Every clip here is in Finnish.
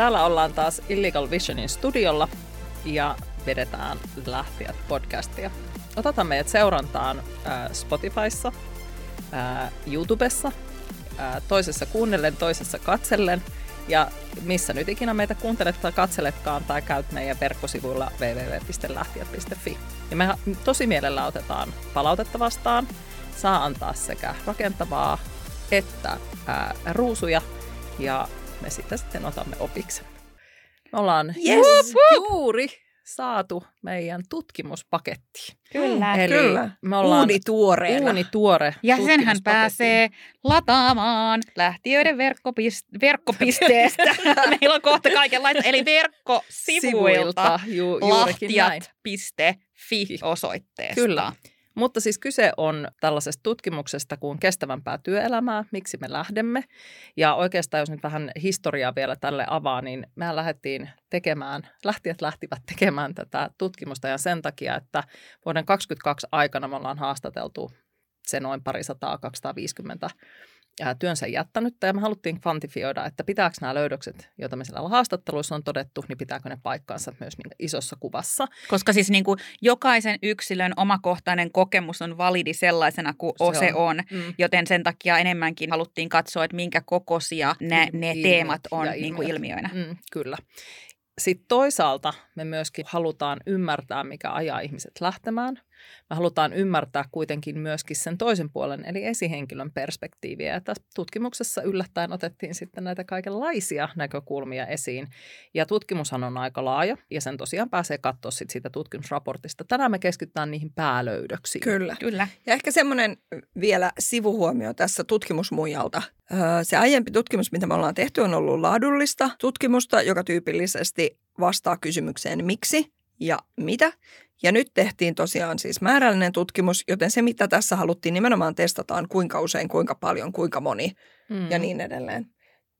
Täällä ollaan taas Illegal Visionin studiolla ja vedetään Lähtijät podcastia. Otetaan meidät seurantaan äh, Spotifyssa, äh, YouTubessa, äh, toisessa kuunnellen, toisessa katsellen ja missä nyt ikinä meitä kuuntelet tai katseletkaan tai käyt meidän verkkosivuilla www.lähtijät.fi. Ja me tosi mielellä otetaan palautetta vastaan. Saa antaa sekä rakentavaa että ää, ruusuja ja me sitten, sitten otamme opiksi. Me ollaan Yes! juuri saatu meidän tutkimuspaketti. Kyllä. Eli Kyllä. me ollaan Uuni tuoreena. uuni tuore Ja senhän pääsee lataamaan lähtiöiden verkkopist- verkkopisteestä. Meillä on kohta kaikenlaista, eli verkkosivuilta Ju, juurikin näin. lahtiat.fi osoitteesta. Kyllä. Mutta siis kyse on tällaisesta tutkimuksesta kuin kestävämpää työelämää, miksi me lähdemme. Ja oikeastaan jos nyt vähän historiaa vielä tälle avaa, niin mehän lähdettiin tekemään, lähtijät lähtivät tekemään tätä tutkimusta ja sen takia, että vuoden 2022 aikana me ollaan haastateltu se noin parisataa, 250 ää, työnsä jättänyttä ja me haluttiin kvantifioida, että pitääkö nämä löydökset, joita me siellä haastatteluissa on todettu, niin pitääkö ne paikkaansa myös niin isossa kuvassa. Koska siis niin kuin jokaisen yksilön omakohtainen kokemus on validi sellaisena kuin Se se, on. on. Mm. Joten sen takia enemmänkin haluttiin katsoa, että minkä kokoisia ne, ne ilmiöt teemat on ja niin kuin ilmiöt. ilmiöinä. Mm, kyllä. Sitten toisaalta me myöskin halutaan ymmärtää, mikä ajaa ihmiset lähtemään. Me halutaan ymmärtää kuitenkin myöskin sen toisen puolen, eli esihenkilön perspektiiviä. Ja tässä tutkimuksessa yllättäen otettiin sitten näitä kaikenlaisia näkökulmia esiin. Ja tutkimushan on aika laaja, ja sen tosiaan pääsee katsoa sit siitä tutkimusraportista. Tänään me keskitytään niihin päälöydöksiin. Kyllä. Kyllä. Ja ehkä semmoinen vielä sivuhuomio tässä tutkimusmuijalta. Öö, Se aiempi tutkimus, mitä me ollaan tehty, on ollut laadullista tutkimusta, joka tyypillisesti vastaa kysymykseen miksi ja mitä. Ja nyt tehtiin tosiaan siis määrällinen tutkimus, joten se mitä tässä haluttiin nimenomaan testataan, kuinka usein, kuinka paljon, kuinka moni Mm. ja niin edelleen.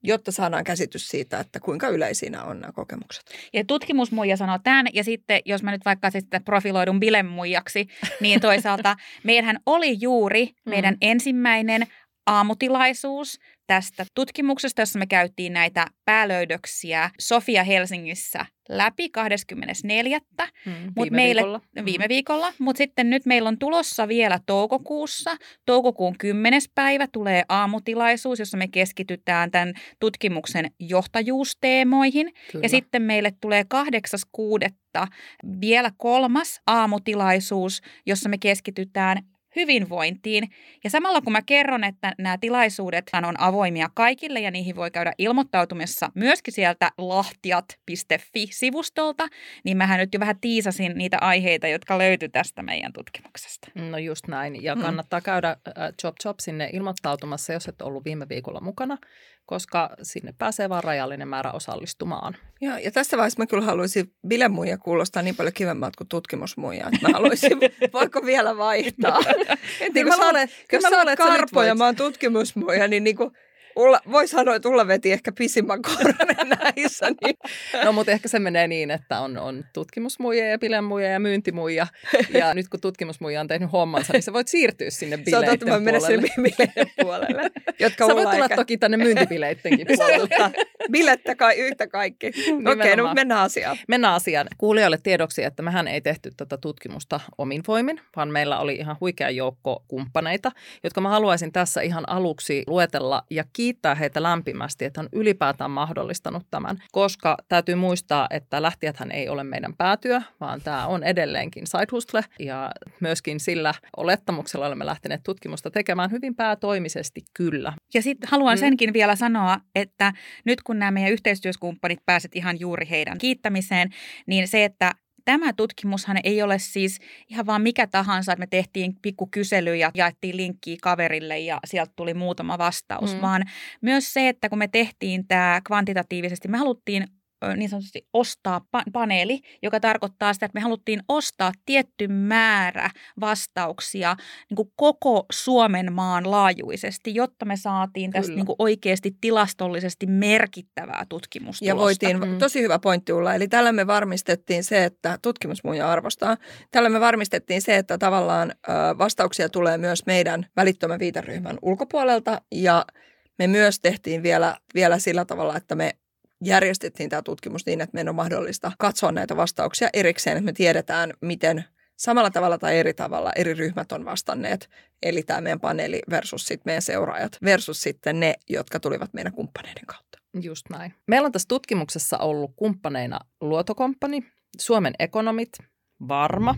Jotta saadaan käsitys siitä, että kuinka yleisiä nämä on nämä kokemukset. Ja tutkimusmuija sanoo tämän, ja sitten jos mä nyt vaikka sitten profiloidun bilemuijaksi, niin toisaalta meillähän oli juuri meidän ensimmäinen aamutilaisuus tästä tutkimuksesta, jossa me käytiin näitä päälöydöksiä Sofia Helsingissä läpi 24. Mm. Mut Viime meille, viikolla. Mm. viime viikolla, mutta sitten nyt meillä on tulossa vielä toukokuussa. Toukokuun 10. päivä tulee aamutilaisuus, jossa me keskitytään tämän tutkimuksen johtajuusteemoihin. Kyllä. Ja sitten meille tulee 8.6. vielä kolmas aamutilaisuus, jossa me keskitytään hyvinvointiin. Ja samalla kun mä kerron, että nämä tilaisuudet on avoimia kaikille ja niihin voi käydä ilmoittautumassa myöskin sieltä lahtiat.fi-sivustolta, niin mähän nyt jo vähän tiisasin niitä aiheita, jotka löytyy tästä meidän tutkimuksesta. No just näin. Ja Mm. kannattaa käydä äh, Chop Chop sinne ilmoittautumassa, jos et ollut viime viikolla mukana, koska sinne pääsee vain rajallinen määrä osallistumaan. Joo, ja tässä vaiheessa mä kyllä haluaisin, bilemuija kuulostaa niin paljon kivemmalta kuin tutkimusmuija, että mä haluaisin, voiko vielä vaihtaa? Et niin kyllä jos mä luulen, sä nyt Karpo ja mä oon tutkimusmuija, niin, niin kuin Ulla, voi sanoa, että Ulla veti ehkä pisimmän korren näissä. Niin. No mutta ehkä se menee niin, että on, on tutkimusmuija ja bilemuija ja myyntimuija. Ja nyt kun tutkimusmuija on tehnyt hommansa, niin sä voit siirtyä sinne Se on totta, bileiden puolelle. sinne bileiden puolelle. Jotka Sä voit tulla ehkä, toki tänne myyntibileittenkin puolelle. Bilettä kai yhtä kaikki. Okei, okay, no mennään asiaan. Mennään asiaan. Kuulijoille tiedoksi, että mehän ei tehty tätä tutkimusta omin voimin, vaan meillä oli ihan huikea joukko kumppaneita, jotka mä haluaisin tässä ihan aluksi luetella ja kiittää heitä lämpimästi, että on ylipäätään mahdollistanut tämän, koska täytyy muistaa, että lähtijäthän ei ole meidän päätyö, vaan tämä on edelleenkin side hustle ja myöskin sillä olettamuksella olemme lähteneet tutkimusta tekemään hyvin päätoimisesti kyllä. Ja sitten haluan Mm. senkin vielä sanoa, että nyt kun nämä meidän yhteistyöskumppanit pääset ihan juuri heidän kiittämiseen, niin se, että Tämä tutkimushan ei ole siis ihan vaan mikä tahansa, että me tehtiin pikku kysely ja jaettiin linkkiä kaverille ja sieltä tuli muutama vastaus, Mm. vaan myös se, että kun me tehtiin tämä kvantitatiivisesti, me haluttiin niin sanotusti ostaa pa- paneeli, joka tarkoittaa sitä, että me haluttiin ostaa tietty määrä vastauksia niin kuin koko Suomen maan laajuisesti, jotta me saatiin tästä Kyllä. niin kuin oikeasti tilastollisesti merkittävää tutkimustulosta. Ja voitiin, Mm. tosi hyvä pointti Ulla, eli tällä me varmistettiin se, että tutkimusmuja arvostaa. Tällä me varmistettiin se, että tavallaan vastauksia tulee myös meidän välittömän viiteryhmän ulkopuolelta ja me myös tehtiin vielä, vielä sillä tavalla, että me järjestettiin tämä tutkimus niin, että meidän on mahdollista katsoa näitä vastauksia erikseen, että me tiedetään, miten samalla tavalla tai eri tavalla eri ryhmät on vastanneet. Eli tämä meidän paneeli versus sitten meidän seuraajat versus sitten ne, jotka tulivat meidän kumppaneiden kautta. Just näin. Meillä on tässä tutkimuksessa ollut kumppaneina Luotokomppani, Suomen ekonomit, Varma,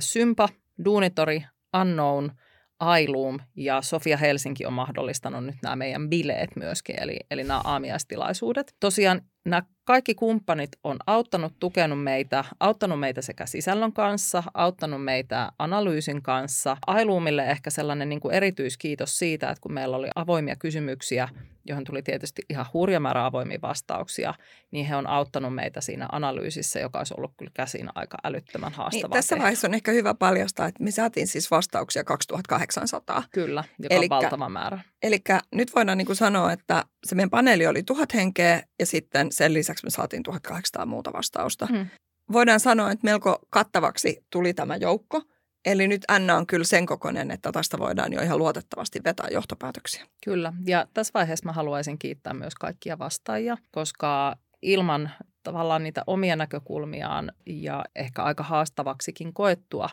Sympa, Duunitori, Unknown, Ailuum ja Sofia Helsinki on mahdollistanut nyt nämä meidän bileet myöskin, eli, eli nämä aamiaistilaisuudet. Tosiaan nämä kaikki kumppanit on auttanut, tukenut meitä, auttanut meitä sekä sisällön kanssa, auttanut meitä analyysin kanssa. Ailuumille ehkä sellainen niin kuin erityiskiitos siitä, että kun meillä oli avoimia kysymyksiä, johon tuli tietysti ihan hurja määrä avoimia vastauksia, niin he on auttanut meitä siinä analyysissä, joka olisi ollut kyllä käsin aika älyttömän haastavaa. Niin, tässä vaiheessa on ehkä hyvä paljastaa, että me saatiin siis vastauksia 2800. Kyllä, joka elikkä, on valtava määrä. Eli nyt voidaan niin kuin sanoa, että se meidän paneeli oli tuhat henkeä ja sitten sen lisäksi me saatiin 1800 muuta vastausta. Hmm. Voidaan sanoa, että melko kattavaksi tuli tämä joukko. Eli nyt Anna on kyllä sen kokoinen, että tästä voidaan jo ihan luotettavasti vetää johtopäätöksiä. Kyllä, ja tässä vaiheessa mä haluaisin kiittää myös kaikkia vastaajia, koska ilman tavallaan niitä omia näkökulmiaan ja ehkä aika haastavaksikin koettua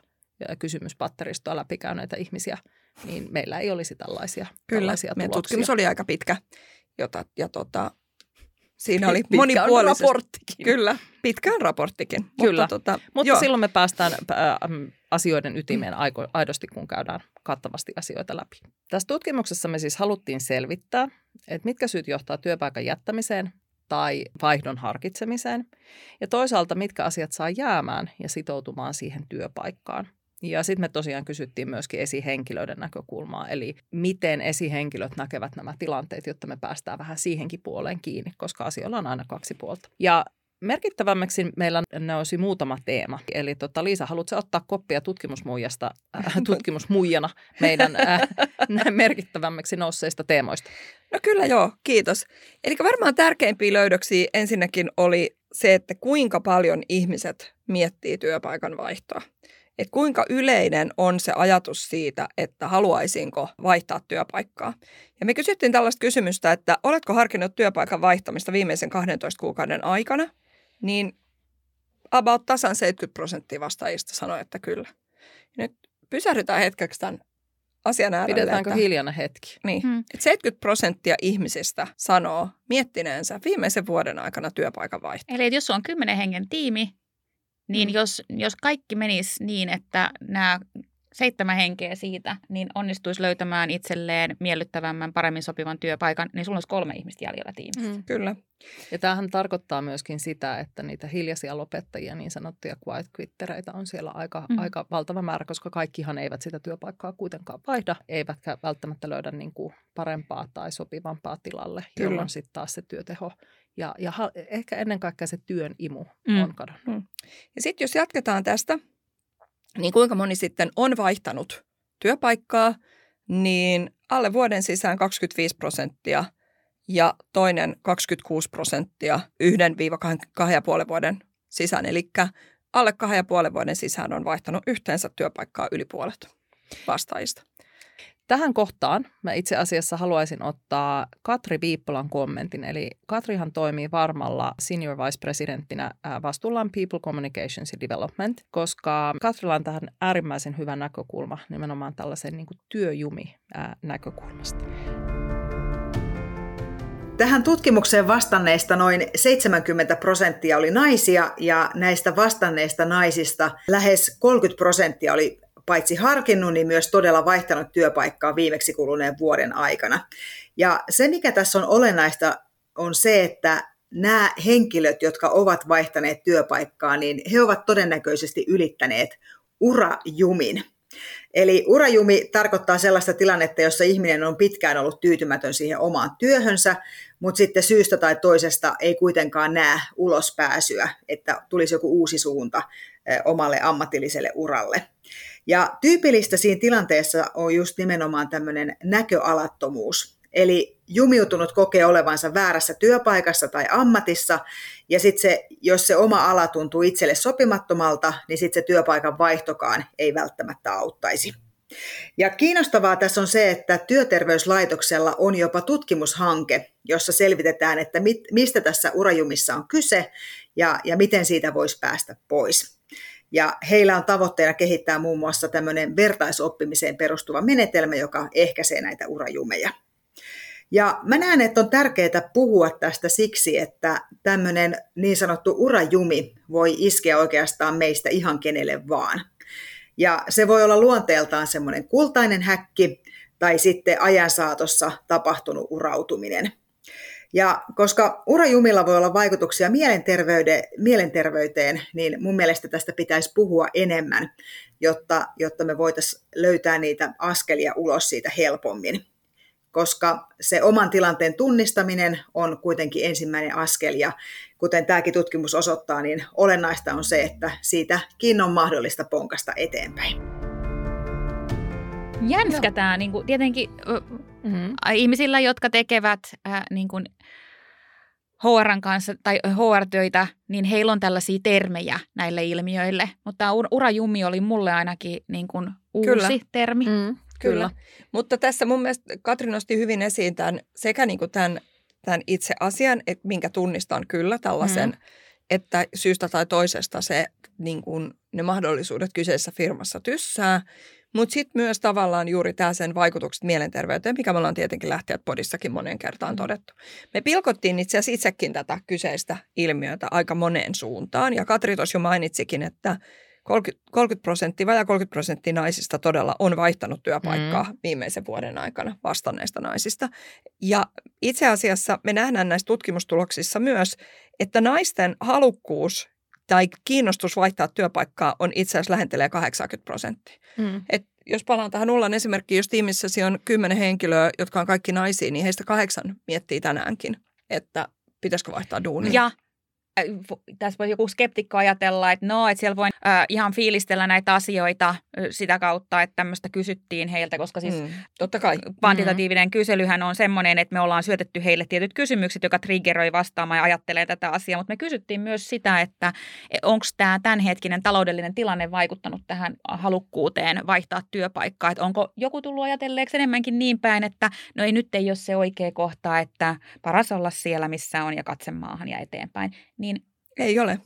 kysymyspatteristoa läpikäyneitä ihmisiä, niin meillä ei olisi tällaisia, Kyllä, tällaisia tuloksia. tutkimus oli aika pitkä, jota, ja tota, Siinä oli pitkä monipuolisesti. raporttikin. Kyllä, pitkään raporttikin. Kyllä, mutta, tota, mutta joo. silloin me päästään äh, asioiden ytimeen aidosti, kun käydään kattavasti asioita läpi. Tässä tutkimuksessa me siis haluttiin selvittää, että mitkä syyt johtaa työpaikan jättämiseen tai vaihdon harkitsemiseen, ja toisaalta mitkä asiat saa jäämään ja sitoutumaan siihen työpaikkaan. Ja sitten me tosiaan kysyttiin myöskin esihenkilöiden näkökulmaa, eli miten esihenkilöt näkevät nämä tilanteet, jotta me päästään vähän siihenkin puoleen kiinni, koska asioilla on aina kaksi puolta. Ja merkittävämmäksi meillä nousi muutama teema. Eli tota, Liisa, haluatko ottaa koppia tutkimusmuijasta, äh, tutkimusmuijana meidän äh, merkittävämmäksi nousseista teemoista? No kyllä joo, kiitos. Eli varmaan tärkeimpiä löydöksiä ensinnäkin oli se, että kuinka paljon ihmiset miettii työpaikan vaihtoa että kuinka yleinen on se ajatus siitä, että haluaisinko vaihtaa työpaikkaa. Ja me kysyttiin tällaista kysymystä, että oletko harkinnut työpaikan vaihtamista viimeisen 12 kuukauden aikana, niin about tasan 70 prosenttia vastaajista sanoi, että kyllä. Ja nyt pysähdytään hetkeksi tämän asian äärelle. Pidetäänkö että, hiljainen hetki? Niin, hmm. että 70 prosenttia ihmisistä sanoo miettineensä viimeisen vuoden aikana työpaikan vaihtoa. Eli jos on kymmenen hengen tiimi, niin mm. jos, jos kaikki menisi niin, että nämä seitsemän henkeä siitä, niin onnistuisi löytämään itselleen miellyttävämmän, paremmin sopivan työpaikan, niin sulla olisi kolme ihmistä jäljellä tiimistä. Mm, kyllä. Ja tämähän tarkoittaa myöskin sitä, että niitä hiljaisia lopettajia, niin sanottuja quiet quittereitä on siellä aika, mm. aika valtava määrä, koska kaikkihan eivät sitä työpaikkaa kuitenkaan vaihda, eivätkä välttämättä löydä niin kuin parempaa tai sopivampaa tilalle, Kyllä. jolloin sitten taas se työteho ja, ja ha, ehkä ennen kaikkea se työn imu mm. on kadonnut. Mm. Ja sitten jos jatketaan tästä, niin kuinka moni sitten on vaihtanut työpaikkaa, niin alle vuoden sisään 25 prosenttia ja toinen 26 prosenttia yhden viiva kahden ja puolen vuoden sisään. Eli alle kahden ja puolen vuoden sisään on vaihtanut yhteensä työpaikkaa yli puolet vastaajista. Tähän kohtaan mä itse asiassa haluaisin ottaa Katri Viippolan kommentin. Eli Katrihan toimii varmalla senior vice presidenttinä vastuullaan People Communications and Development, koska Katrilla on tähän äärimmäisen hyvä näkökulma nimenomaan tällaisen niin kuin työjumi näkökulmasta. Tähän tutkimukseen vastanneista noin 70 prosenttia oli naisia ja näistä vastanneista naisista lähes 30 prosenttia oli paitsi harkinnut, niin myös todella vaihtanut työpaikkaa viimeksi kuluneen vuoden aikana. Ja se, mikä tässä on olennaista, on se, että nämä henkilöt, jotka ovat vaihtaneet työpaikkaa, niin he ovat todennäköisesti ylittäneet urajumin. Eli urajumi tarkoittaa sellaista tilannetta, jossa ihminen on pitkään ollut tyytymätön siihen omaan työhönsä, mutta sitten syystä tai toisesta ei kuitenkaan näe ulospääsyä, että tulisi joku uusi suunta omalle ammatilliselle uralle. Ja tyypillistä siinä tilanteessa on just nimenomaan tämmöinen näköalattomuus. Eli jumiutunut kokee olevansa väärässä työpaikassa tai ammatissa, ja sitten se, jos se oma ala tuntuu itselle sopimattomalta, niin sitten se työpaikan vaihtokaan ei välttämättä auttaisi. Ja kiinnostavaa tässä on se, että työterveyslaitoksella on jopa tutkimushanke, jossa selvitetään, että mit, mistä tässä urajumissa on kyse ja, ja miten siitä voisi päästä pois. Ja heillä on tavoitteena kehittää muun muassa tämmöinen vertaisoppimiseen perustuva menetelmä, joka ehkäisee näitä urajumeja. Ja mä näen, että on tärkeää puhua tästä siksi, että tämmöinen niin sanottu urajumi voi iskeä oikeastaan meistä ihan kenelle vaan. Ja se voi olla luonteeltaan semmoinen kultainen häkki tai sitten ajan saatossa tapahtunut urautuminen. Ja koska urajumilla voi olla vaikutuksia mielenterveyteen, niin mun mielestä tästä pitäisi puhua enemmän, jotta, jotta me voitaisiin löytää niitä askelia ulos siitä helpommin koska se oman tilanteen tunnistaminen on kuitenkin ensimmäinen askel ja kuten tämäkin tutkimus osoittaa, niin olennaista on se, että siitäkin on mahdollista ponkasta eteenpäin. Jänskä tämä niin kuin, tietenkin mm-hmm. ihmisillä, jotka tekevät äh, niin kuin HRn kanssa tai HR-töitä, niin heillä on tällaisia termejä näille ilmiöille. Mutta tämä urajumi oli mulle ainakin niin kuin uusi Kyllä. termi. Mm. Kyllä. Mutta tässä mun mielestä Katri nosti hyvin esiin tämän, sekä niin kuin tämän, tämän itse asian, että minkä tunnistan kyllä tällaisen, mm. että syystä tai toisesta se, niin kuin, ne mahdollisuudet kyseisessä firmassa tyssää. Mutta sitten myös tavallaan juuri tämä sen vaikutukset mielenterveyteen, mikä me ollaan tietenkin lähtijät podissakin moneen kertaan mm. todettu. Me pilkottiin itse asiassa itsekin tätä kyseistä ilmiötä aika moneen suuntaan. Ja Katri tuossa jo mainitsikin, että 30, 30 prosenttia, vajaa 30 prosenttia naisista todella on vaihtanut työpaikkaa mm. viimeisen vuoden aikana vastanneista naisista. Ja itse asiassa me nähdään näissä tutkimustuloksissa myös, että naisten halukkuus tai kiinnostus vaihtaa työpaikkaa on itse asiassa lähentelee 80 prosenttia. Mm. Et jos palaan tähän Ullan esimerkkiin, jos tiimissäsi on kymmenen henkilöä, jotka on kaikki naisia, niin heistä kahdeksan miettii tänäänkin, että pitäisikö vaihtaa duunia. Ja tässä voi joku skeptikko ajatella, että no, että siellä voi äh, ihan fiilistellä näitä asioita sitä kautta, että tämmöistä kysyttiin heiltä, koska siis mm, totta kai. kvantitatiivinen mm. kyselyhän on semmoinen, että me ollaan syötetty heille tietyt kysymykset, joka triggeroi vastaamaan ja ajattelee tätä asiaa, mutta me kysyttiin myös sitä, että e, onko tämä tämänhetkinen taloudellinen tilanne vaikuttanut tähän halukkuuteen vaihtaa työpaikkaa, että onko joku tullut ajatelleeksi enemmänkin niin päin, että no ei nyt ei ole se oikea kohta, että paras olla siellä, missä on ja katse maahan ja eteenpäin, niin ei ole.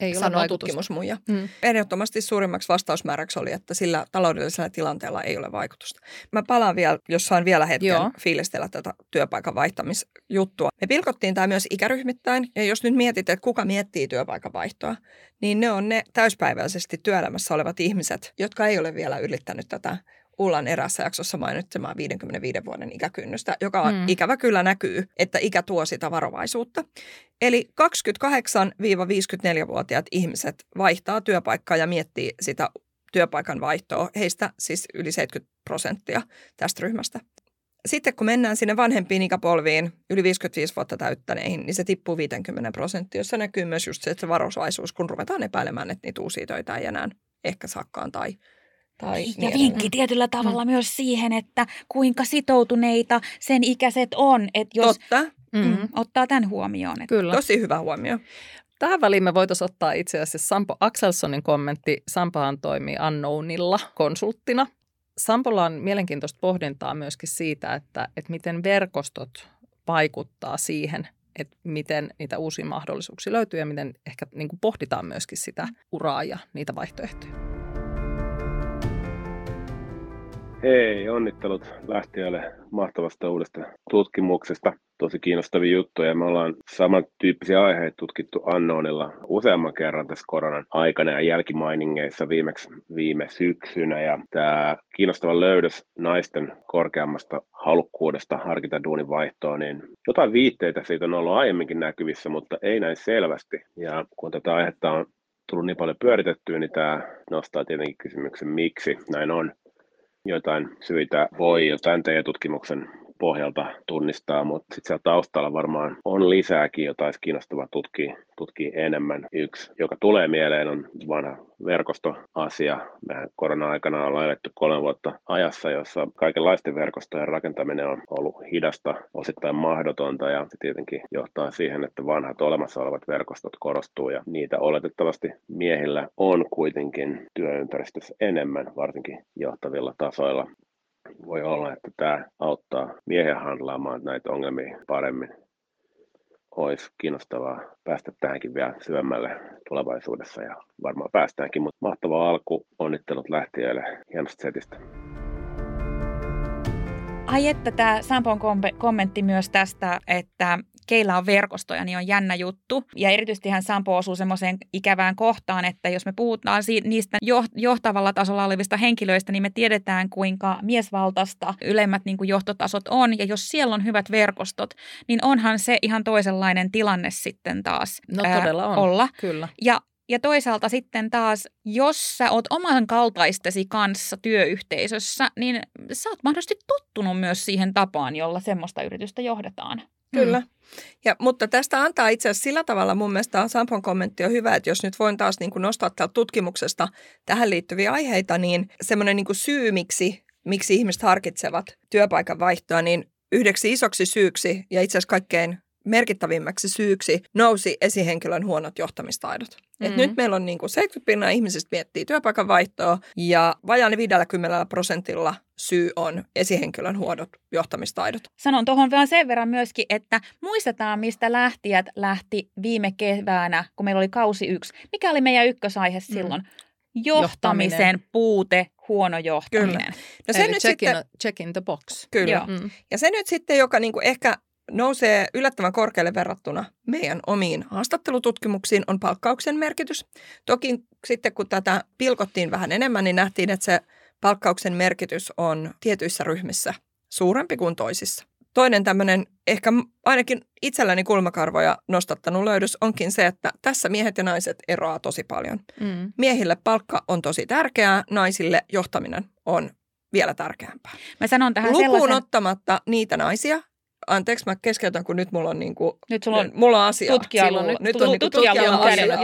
Ei sanoo ole tutkimusmuija. Mm. Ehdottomasti suurimmaksi vastausmääräksi oli, että sillä taloudellisella tilanteella ei ole vaikutusta. Mä palaan vielä, jos saan vielä hetken Joo. fiilistellä tätä työpaikan vaihtamisjuttua. Me pilkottiin tämä myös ikäryhmittäin, ja jos nyt mietit, että kuka miettii työpaikan vaihtoa, niin ne on ne täyspäiväisesti työelämässä olevat ihmiset, jotka ei ole vielä ylittänyt tätä Ullan erässä jaksossa mainitsemaan 55 vuoden ikäkynnystä, joka on mm. ikävä kyllä näkyy, että ikä tuo sitä varovaisuutta. Eli 28-54-vuotiaat ihmiset vaihtaa työpaikkaa ja miettii sitä työpaikan vaihtoa. Heistä siis yli 70 prosenttia tästä ryhmästä. Sitten kun mennään sinne vanhempiin ikäpolviin, yli 55 vuotta täyttäneihin, niin se tippuu 50 prosenttia, jossa näkyy myös just se, että se varovaisuus, kun ruvetaan epäilemään, että niitä uusia töitä ei enää ehkä saakkaan tai tai ja niin vinkki tietyllä tavalla mm. myös siihen, että kuinka sitoutuneita sen ikäiset on. Että jos, Totta. Mm, mm. Ottaa tämän huomioon. Että... Kyllä. Tosi hyvä huomio. Tähän väliin me voitaisiin ottaa itse asiassa Sampo Axelssonin kommentti. Sampahan toimii Unknownilla konsulttina. Sampolla on mielenkiintoista pohdintaa myöskin siitä, että, että miten verkostot vaikuttaa siihen, että miten niitä uusia mahdollisuuksia löytyy ja miten ehkä niin kuin pohditaan myöskin sitä uraa ja niitä vaihtoehtoja. Hei, onnittelut lähtiöille mahtavasta uudesta tutkimuksesta. Tosi kiinnostavia juttuja. Me ollaan samantyyppisiä aiheita tutkittu Annoonilla useamman kerran tässä koronan aikana ja jälkimainingeissa viimeksi viime syksynä. Ja tämä kiinnostava löydös naisten korkeammasta halukkuudesta harkita duunin vaihtoa, niin jotain viitteitä siitä on ollut aiemminkin näkyvissä, mutta ei näin selvästi. Ja kun tätä aihetta on tullut niin paljon pyöritettyä, niin tämä nostaa tietenkin kysymyksen, miksi näin on jotain syitä voi jo tämän teidän tutkimuksen pohjalta tunnistaa, mutta sitten siellä taustalla varmaan on lisääkin, jota olisi kiinnostavaa tutkia, tutkia enemmän. Yksi, joka tulee mieleen, on vanha verkostoasia. Mehän korona-aikana ollaan eletty kolme vuotta ajassa, jossa kaikenlaisten verkostojen rakentaminen on ollut hidasta, osittain mahdotonta ja se tietenkin johtaa siihen, että vanhat olemassa olevat verkostot korostuu ja niitä oletettavasti miehillä on kuitenkin työympäristössä enemmän, varsinkin johtavilla tasoilla voi olla, että tämä auttaa miehen handlaamaan näitä ongelmia paremmin. Olisi kiinnostavaa päästä tähänkin vielä syvemmälle tulevaisuudessa ja varmaan päästäänkin, mutta mahtava alku. Onnittelut lähtiöille hienosta setistä. Ai että tämä Sampon kommentti myös tästä, että keillä on verkostoja, niin on jännä juttu. Ja erityisesti hän Sampo osuu semmoiseen ikävään kohtaan, että jos me puhutaan niistä johtavalla tasolla olevista henkilöistä, niin me tiedetään, kuinka miesvaltaista ylemmät niin kuin johtotasot on. Ja jos siellä on hyvät verkostot, niin onhan se ihan toisenlainen tilanne sitten taas no, todella on. olla. Kyllä. Ja ja toisaalta sitten taas, jos sä oot oman kaltaistesi kanssa työyhteisössä, niin sä oot mahdollisesti tottunut myös siihen tapaan, jolla semmoista yritystä johdetaan. Kyllä. Mm. Ja, mutta tästä antaa itse asiassa sillä tavalla mun mielestä Sampon kommentti on hyvä, että jos nyt voin taas niin kuin nostaa täältä tutkimuksesta tähän liittyviä aiheita, niin semmoinen niin syy, miksi, miksi ihmiset harkitsevat työpaikan vaihtoa, niin yhdeksi isoksi syyksi ja itse asiassa kaikkein merkittävimmäksi syyksi nousi esihenkilön huonot johtamistaidot. Mm-hmm. Et nyt meillä on niin kuin 70 pinnaa ihmisistä miettii työpaikan vaihtoa ja vajaan 50 prosentilla syy on esihenkilön huonot johtamistaidot. Sanon tuohon vielä sen verran myöskin, että muistetaan, mistä lähtijät lähti viime keväänä, kun meillä oli kausi yksi. Mikä oli meidän ykkösaihe mm. silloin? Mm. Johtamisen Johtaminen. puute, huono johtaminen. Kyllä. No se Eli nyt check, sitten, in, check in the box. Kyllä. Mm. Ja se nyt sitten, joka niinku ehkä nousee yllättävän korkealle verrattuna meidän omiin haastattelututkimuksiin, on palkkauksen merkitys. Toki sitten kun tätä pilkottiin vähän enemmän, niin nähtiin, että se palkkauksen merkitys on tietyissä ryhmissä suurempi kuin toisissa. Toinen tämmöinen ehkä ainakin itselläni kulmakarvoja nostattanut löydös onkin se, että tässä miehet ja naiset eroaa tosi paljon. Mm. Miehille palkka on tosi tärkeää, naisille johtaminen on vielä tärkeämpää. Mä sanon tähän Lukuun sellaisen... ottamatta niitä naisia, anteeksi mä keskeytän, kun nyt mulla on, niin kuin, nyt sulla on mulla on asia. Tutkijalla, nyt, nyt on niin tutkijalla asia.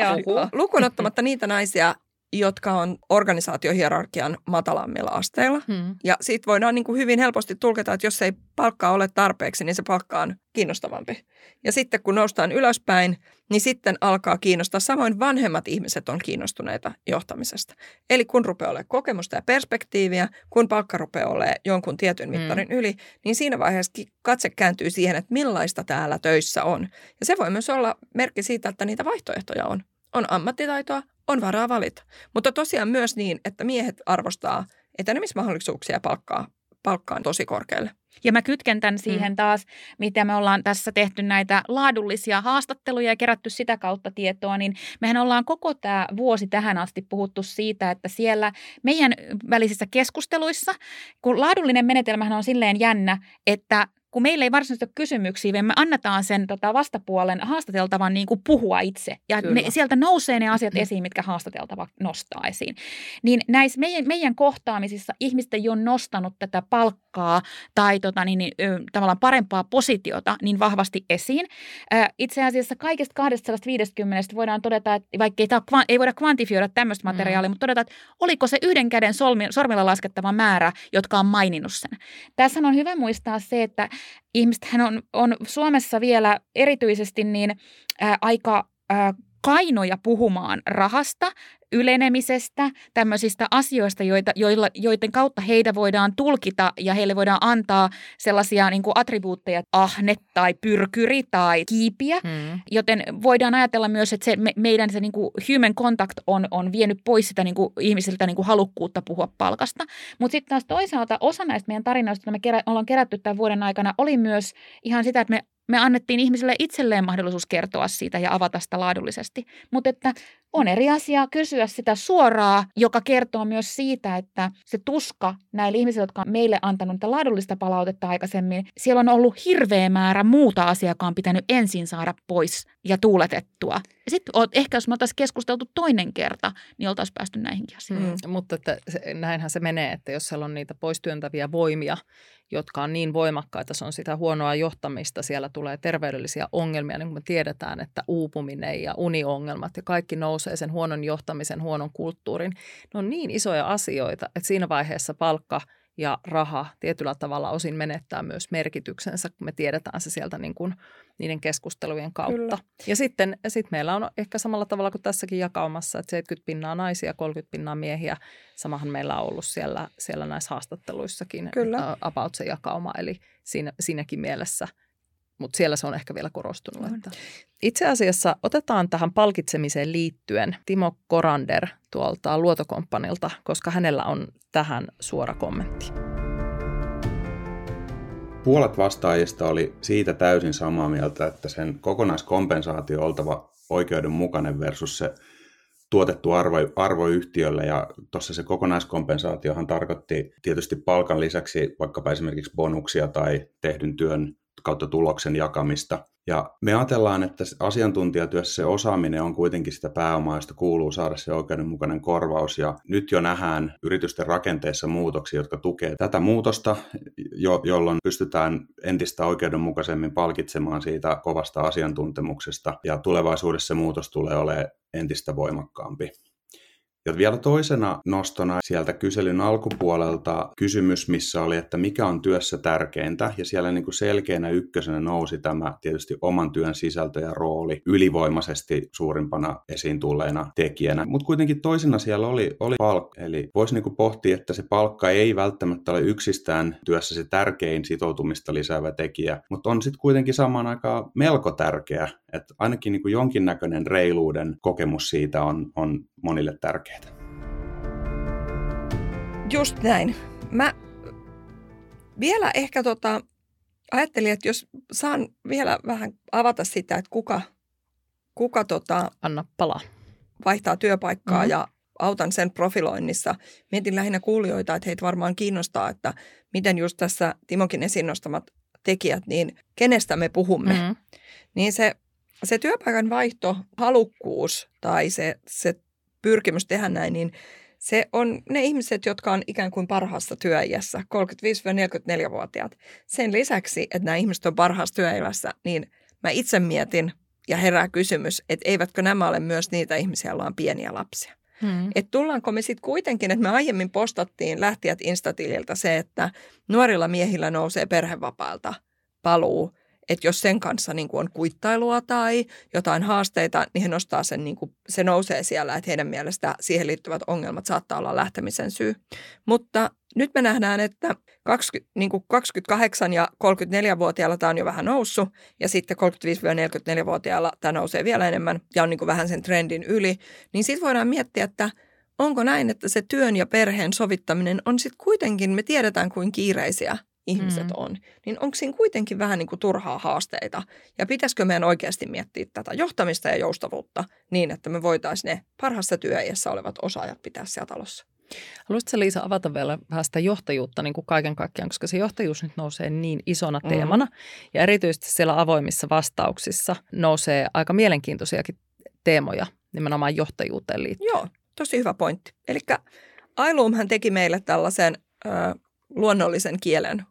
Lukuun ottamatta niitä naisia, jotka on organisaatiohierarkian matalammilla asteilla. Hmm. Ja siitä voidaan niin kuin hyvin helposti tulkita, että jos ei palkkaa ole tarpeeksi, niin se palkka on kiinnostavampi. Ja sitten kun noustaan ylöspäin, niin sitten alkaa kiinnostaa. Samoin vanhemmat ihmiset on kiinnostuneita johtamisesta. Eli kun rupeaa olemaan kokemusta ja perspektiiviä, kun palkka rupeaa olemaan jonkun tietyn mittarin hmm. yli, niin siinä vaiheessa katse kääntyy siihen, että millaista täällä töissä on. Ja se voi myös olla merkki siitä, että niitä vaihtoehtoja on. On ammattitaitoa, on varaa valita. Mutta tosiaan myös niin, että miehet arvostaa etenemismahdollisuuksia ja palkkaa, palkkaan tosi korkealle. Ja mä kytken tämän siihen mm. taas, mitä me ollaan tässä tehty näitä laadullisia haastatteluja ja kerätty sitä kautta tietoa, niin mehän ollaan koko tämä vuosi tähän asti puhuttu siitä, että siellä meidän välisissä keskusteluissa, kun laadullinen menetelmähän on silleen jännä, että kun meillä ei varsinaisesti ole kysymyksiä, vaan me annetaan sen tota, vastapuolen haastateltavan niin kuin puhua itse. Ja ne, sieltä nousee ne asiat esiin, mitkä haastateltava nostaa esiin. Niin näissä meidän, meidän kohtaamisissa ihmiset ei ole nostanut tätä palkkaa tai tota, niin, niin, tavallaan parempaa positiota niin vahvasti esiin. Itse asiassa kaikista 250 voidaan todeta, että vaikka ei, tämä, ei voida kvantifioida tämmöistä mm. materiaalia, mm. mutta todeta, että oliko se yhden käden solmi, sormilla laskettava määrä, jotka on maininnut sen. Tässä on hyvä muistaa se, että ihmistähän on, on Suomessa vielä erityisesti niin ää, aika ää, kainoja puhumaan rahasta, ylenemisestä, tämmöisistä asioista, joita, joilla, joiden kautta heitä voidaan tulkita ja heille voidaan antaa sellaisia niin kuin attribuutteja, ahne tai pyrkyri tai kiipiä, hmm. joten voidaan ajatella myös, että se, me, meidän se niin kuin human contact on, on vienyt pois sitä niin kuin ihmisiltä niin kuin halukkuutta puhua palkasta. Mutta sitten taas toisaalta osa näistä meidän tarinoista, joita me kerä, ollaan kerätty tämän vuoden aikana, oli myös ihan sitä, että me me annettiin ihmisille itselleen mahdollisuus kertoa siitä ja avata sitä laadullisesti. Mutta että on eri asia kysyä sitä suoraa, joka kertoo myös siitä, että se tuska näille ihmisille, jotka on meille antanut laadullista palautetta aikaisemmin, siellä on ollut hirveä määrä muuta asiaa, joka on pitänyt ensin saada pois ja tuuletettua Ja sitten ehkä jos me oltaisiin keskusteltu toinen kerta, niin oltaisiin päästy näihinkin asioihin. Mm. Mutta että se, näinhän se menee, että jos siellä on niitä poistyöntäviä voimia, jotka on niin voimakkaita, se on sitä huonoa johtamista, siellä tulee terveydellisiä ongelmia, niin kuin me tiedetään, että uupuminen ja uniongelmat ja kaikki nousee sen huonon johtamisen, huonon kulttuurin. Ne on niin isoja asioita, että siinä vaiheessa palkka – ja raha tietyllä tavalla osin menettää myös merkityksensä, kun me tiedetään se sieltä niin kuin niiden keskustelujen kautta. Kyllä. Ja sitten sit meillä on ehkä samalla tavalla kuin tässäkin jakaumassa, että 70 pinnaa naisia, 30 pinnaa miehiä. Samahan meillä on ollut siellä, siellä näissä haastatteluissakin Kyllä. about se jakauma, eli siinä, siinäkin mielessä – mutta siellä se on ehkä vielä korostunut. Että. Itse asiassa otetaan tähän palkitsemiseen liittyen Timo Korander tuolta Luotokomppanilta, koska hänellä on tähän suora kommentti. Puolet vastaajista oli siitä täysin samaa mieltä, että sen kokonaiskompensaatio on oltava oikeudenmukainen versus se tuotettu arvo, arvo yhtiölle ja tuossa se kokonaiskompensaatiohan tarkoitti tietysti palkan lisäksi vaikkapa esimerkiksi bonuksia tai tehdyn työn kautta tuloksen jakamista. Ja me ajatellaan, että asiantuntijatyössä se osaaminen on kuitenkin sitä pääomaa, josta kuuluu saada se oikeudenmukainen korvaus. Ja nyt jo nähdään yritysten rakenteessa muutoksia, jotka tukevat tätä muutosta, jo- jolloin pystytään entistä oikeudenmukaisemmin palkitsemaan siitä kovasta asiantuntemuksesta. Ja tulevaisuudessa se muutos tulee olemaan entistä voimakkaampi. Ja vielä toisena nostona sieltä kyselyn alkupuolelta kysymys, missä oli, että mikä on työssä tärkeintä. Ja siellä niin kuin selkeänä ykkösenä nousi tämä tietysti oman työn sisältö ja rooli ylivoimaisesti suurimpana esiin tulleena tekijänä. Mutta kuitenkin toisena siellä oli, oli palkka. Eli voisi niin kuin pohtia, että se palkka ei välttämättä ole yksistään työssä se tärkein sitoutumista lisäävä tekijä, mutta on sitten kuitenkin samaan aikaan melko tärkeä. Että ainakin niin kuin jonkinnäköinen reiluuden kokemus siitä on, on monille tärkeää. Just näin. Mä vielä ehkä tota, ajattelin, että jos saan vielä vähän avata sitä, että kuka, kuka tota, Anna palaa. vaihtaa työpaikkaa mm-hmm. ja autan sen profiloinnissa. Mietin lähinnä kuulijoita, että heitä varmaan kiinnostaa, että miten just tässä Timokin esiin nostamat tekijät, niin kenestä me puhumme. Mm-hmm. Niin se, se työpaikan vaihto, halukkuus tai se, se pyrkimys tehdä näin, niin se on ne ihmiset, jotka on ikään kuin parhaassa työiässä, 35-44-vuotiaat. Sen lisäksi, että nämä ihmiset on parhaassa työiässä, niin mä itse mietin ja herää kysymys, että eivätkö nämä ole myös niitä ihmisiä, joilla on pieniä lapsia. Hmm. Että tullaanko me sitten kuitenkin, että me aiemmin postattiin lähtijät Instatililtä se, että nuorilla miehillä nousee perhevapaalta paluu että jos sen kanssa niin kuin on kuittailua tai jotain haasteita, niin he nostaa sen, niin kuin, se nousee siellä, että heidän mielestä siihen liittyvät ongelmat saattaa olla lähtemisen syy. Mutta nyt me nähdään, että 20, niin kuin 28 ja 34-vuotiailla tämä on jo vähän noussut ja sitten 35-44-vuotiailla tämä nousee vielä enemmän ja on niin kuin vähän sen trendin yli. Niin sitten voidaan miettiä, että onko näin, että se työn ja perheen sovittaminen on sitten kuitenkin, me tiedetään kuin kiireisiä ihmiset mm. on, niin onko siinä kuitenkin vähän niin kuin turhaa haasteita? Ja pitäisikö meidän oikeasti miettiä tätä johtamista ja joustavuutta niin, että me voitaisiin ne parhaassa työiässä olevat osaajat pitää siellä talossa? Haluaisitko Liisa avata vielä vähän sitä johtajuutta niin kuin kaiken kaikkiaan, koska se johtajuus nyt nousee niin isona mm. teemana. Ja erityisesti siellä avoimissa vastauksissa nousee aika mielenkiintoisiakin teemoja nimenomaan johtajuuteen liittyen. Joo, tosi hyvä pointti. Eli Ailuumhan teki meille tällaisen ö, luonnollisen kielen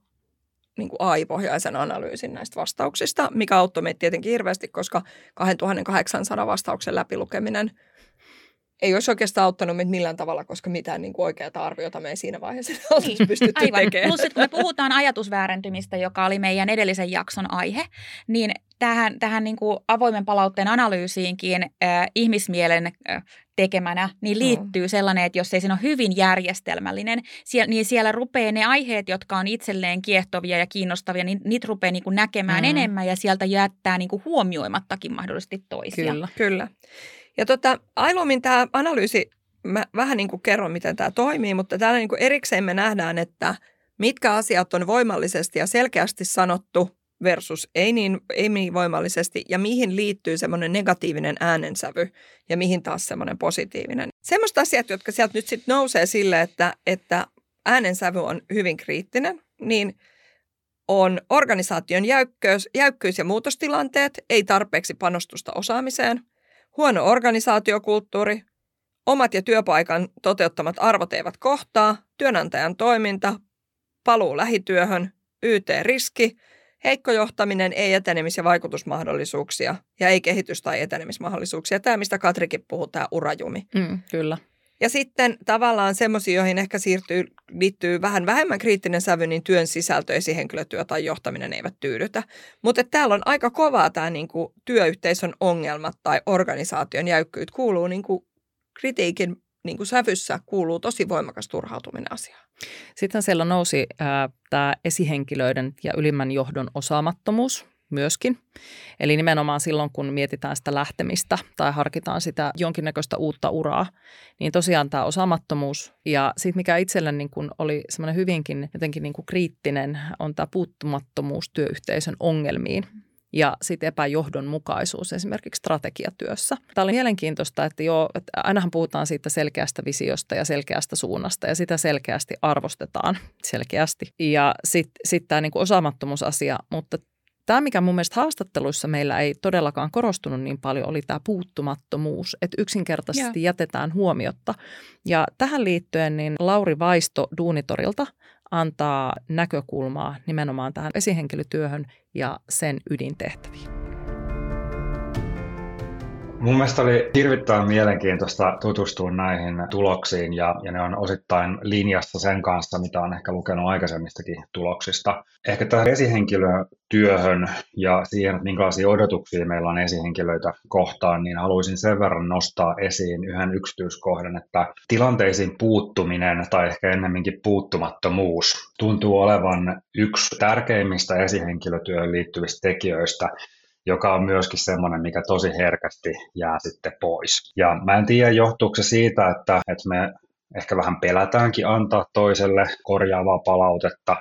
niin kuin AI-pohjaisen analyysin näistä vastauksista, mikä auttoi meitä tietenkin hirveästi, koska 2800 vastauksen läpilukeminen ei olisi oikeastaan auttanut meitä millään tavalla, koska mitään niin kuin oikeaa arviota me ei siinä vaiheessa olisi niin, pystytty aivan. tekemään. Plus, kun me puhutaan ajatusväärentymistä, joka oli meidän edellisen jakson aihe, niin tähän, tähän niin kuin avoimen palautteen analyysiinkin äh, ihmismielen äh, tekemänä, niin liittyy mm. sellainen, että jos ei siinä ole hyvin järjestelmällinen, niin siellä rupeaa ne aiheet, jotka on itselleen kiehtovia ja kiinnostavia, niin niitä rupeaa niin kuin näkemään mm. enemmän ja sieltä jättää niin kuin huomioimattakin mahdollisesti toisia. Kyllä, kyllä. Ja tota, Ailumin tämä analyysi, mä vähän niin kuin kerron, miten tämä toimii, mutta täällä niin kuin erikseen me nähdään, että mitkä asiat on voimallisesti ja selkeästi sanottu versus ei niin, ei niin voimallisesti ja mihin liittyy semmoinen negatiivinen äänensävy ja mihin taas semmoinen positiivinen. Semmoista asiat, jotka sieltä nyt sitten nousee sille, että, että äänensävy on hyvin kriittinen, niin on organisaation jäykkyys, jäykkyys ja muutostilanteet, ei tarpeeksi panostusta osaamiseen – huono organisaatiokulttuuri, omat ja työpaikan toteuttamat arvot eivät kohtaa, työnantajan toiminta, paluu lähityöhön, YT-riski, heikko johtaminen, ei etenemis- ja vaikutusmahdollisuuksia ja ei kehitys- tai etenemismahdollisuuksia. Tämä, mistä Katrikin puhuu, tämä urajumi. Mm, kyllä. Ja sitten tavallaan semmoisia, joihin ehkä siirtyy, liittyy vähän vähemmän kriittinen sävy, niin työn sisältö, esihenkilötyö tai johtaminen eivät tyydytä. Mutta täällä on aika kovaa tämä niinku työyhteisön ongelmat tai organisaation jäykkyyt kuuluu niinku kritiikin niinku sävyssä kuuluu tosi voimakas turhautuminen asiaan. Sitten siellä nousi tämä esihenkilöiden ja ylimmän johdon osaamattomuus myöskin. Eli nimenomaan silloin, kun mietitään sitä lähtemistä tai harkitaan sitä jonkinnäköistä uutta uraa, niin tosiaan tämä osaamattomuus ja sitten mikä itselle niin kun oli semmoinen hyvinkin jotenkin niin kuin kriittinen, on tämä puuttumattomuus työyhteisön ongelmiin ja sitten epäjohdonmukaisuus esimerkiksi strategiatyössä. Tämä oli mielenkiintoista, että joo, että ainahan puhutaan siitä selkeästä visiosta ja selkeästä suunnasta ja sitä selkeästi arvostetaan selkeästi. Ja sitten sit tämä niinku osaamattomuusasia, mutta Tämä, mikä mun mielestä haastatteluissa meillä ei todellakaan korostunut niin paljon, oli tämä puuttumattomuus, että yksinkertaisesti Joo. jätetään huomiotta. Ja tähän liittyen niin Lauri Vaisto Duunitorilta antaa näkökulmaa nimenomaan tähän esihenkilötyöhön ja sen ydintehtäviin. Mun mielestä oli hirvittävän mielenkiintoista tutustua näihin tuloksiin ja, ja ne on osittain linjassa sen kanssa, mitä on ehkä lukenut aikaisemmistakin tuloksista. Ehkä tähän esihenkilötyöhön ja siihen, että minkälaisia odotuksia meillä on esihenkilöitä kohtaan, niin haluaisin sen verran nostaa esiin yhden yksityiskohdan, että tilanteisiin puuttuminen tai ehkä ennemminkin puuttumattomuus tuntuu olevan yksi tärkeimmistä esihenkilötyöhön liittyvistä tekijöistä, joka on myöskin semmoinen, mikä tosi herkästi jää sitten pois. Ja mä en tiedä, johtuuko se siitä, että, että me ehkä vähän pelätäänkin antaa toiselle korjaavaa palautetta,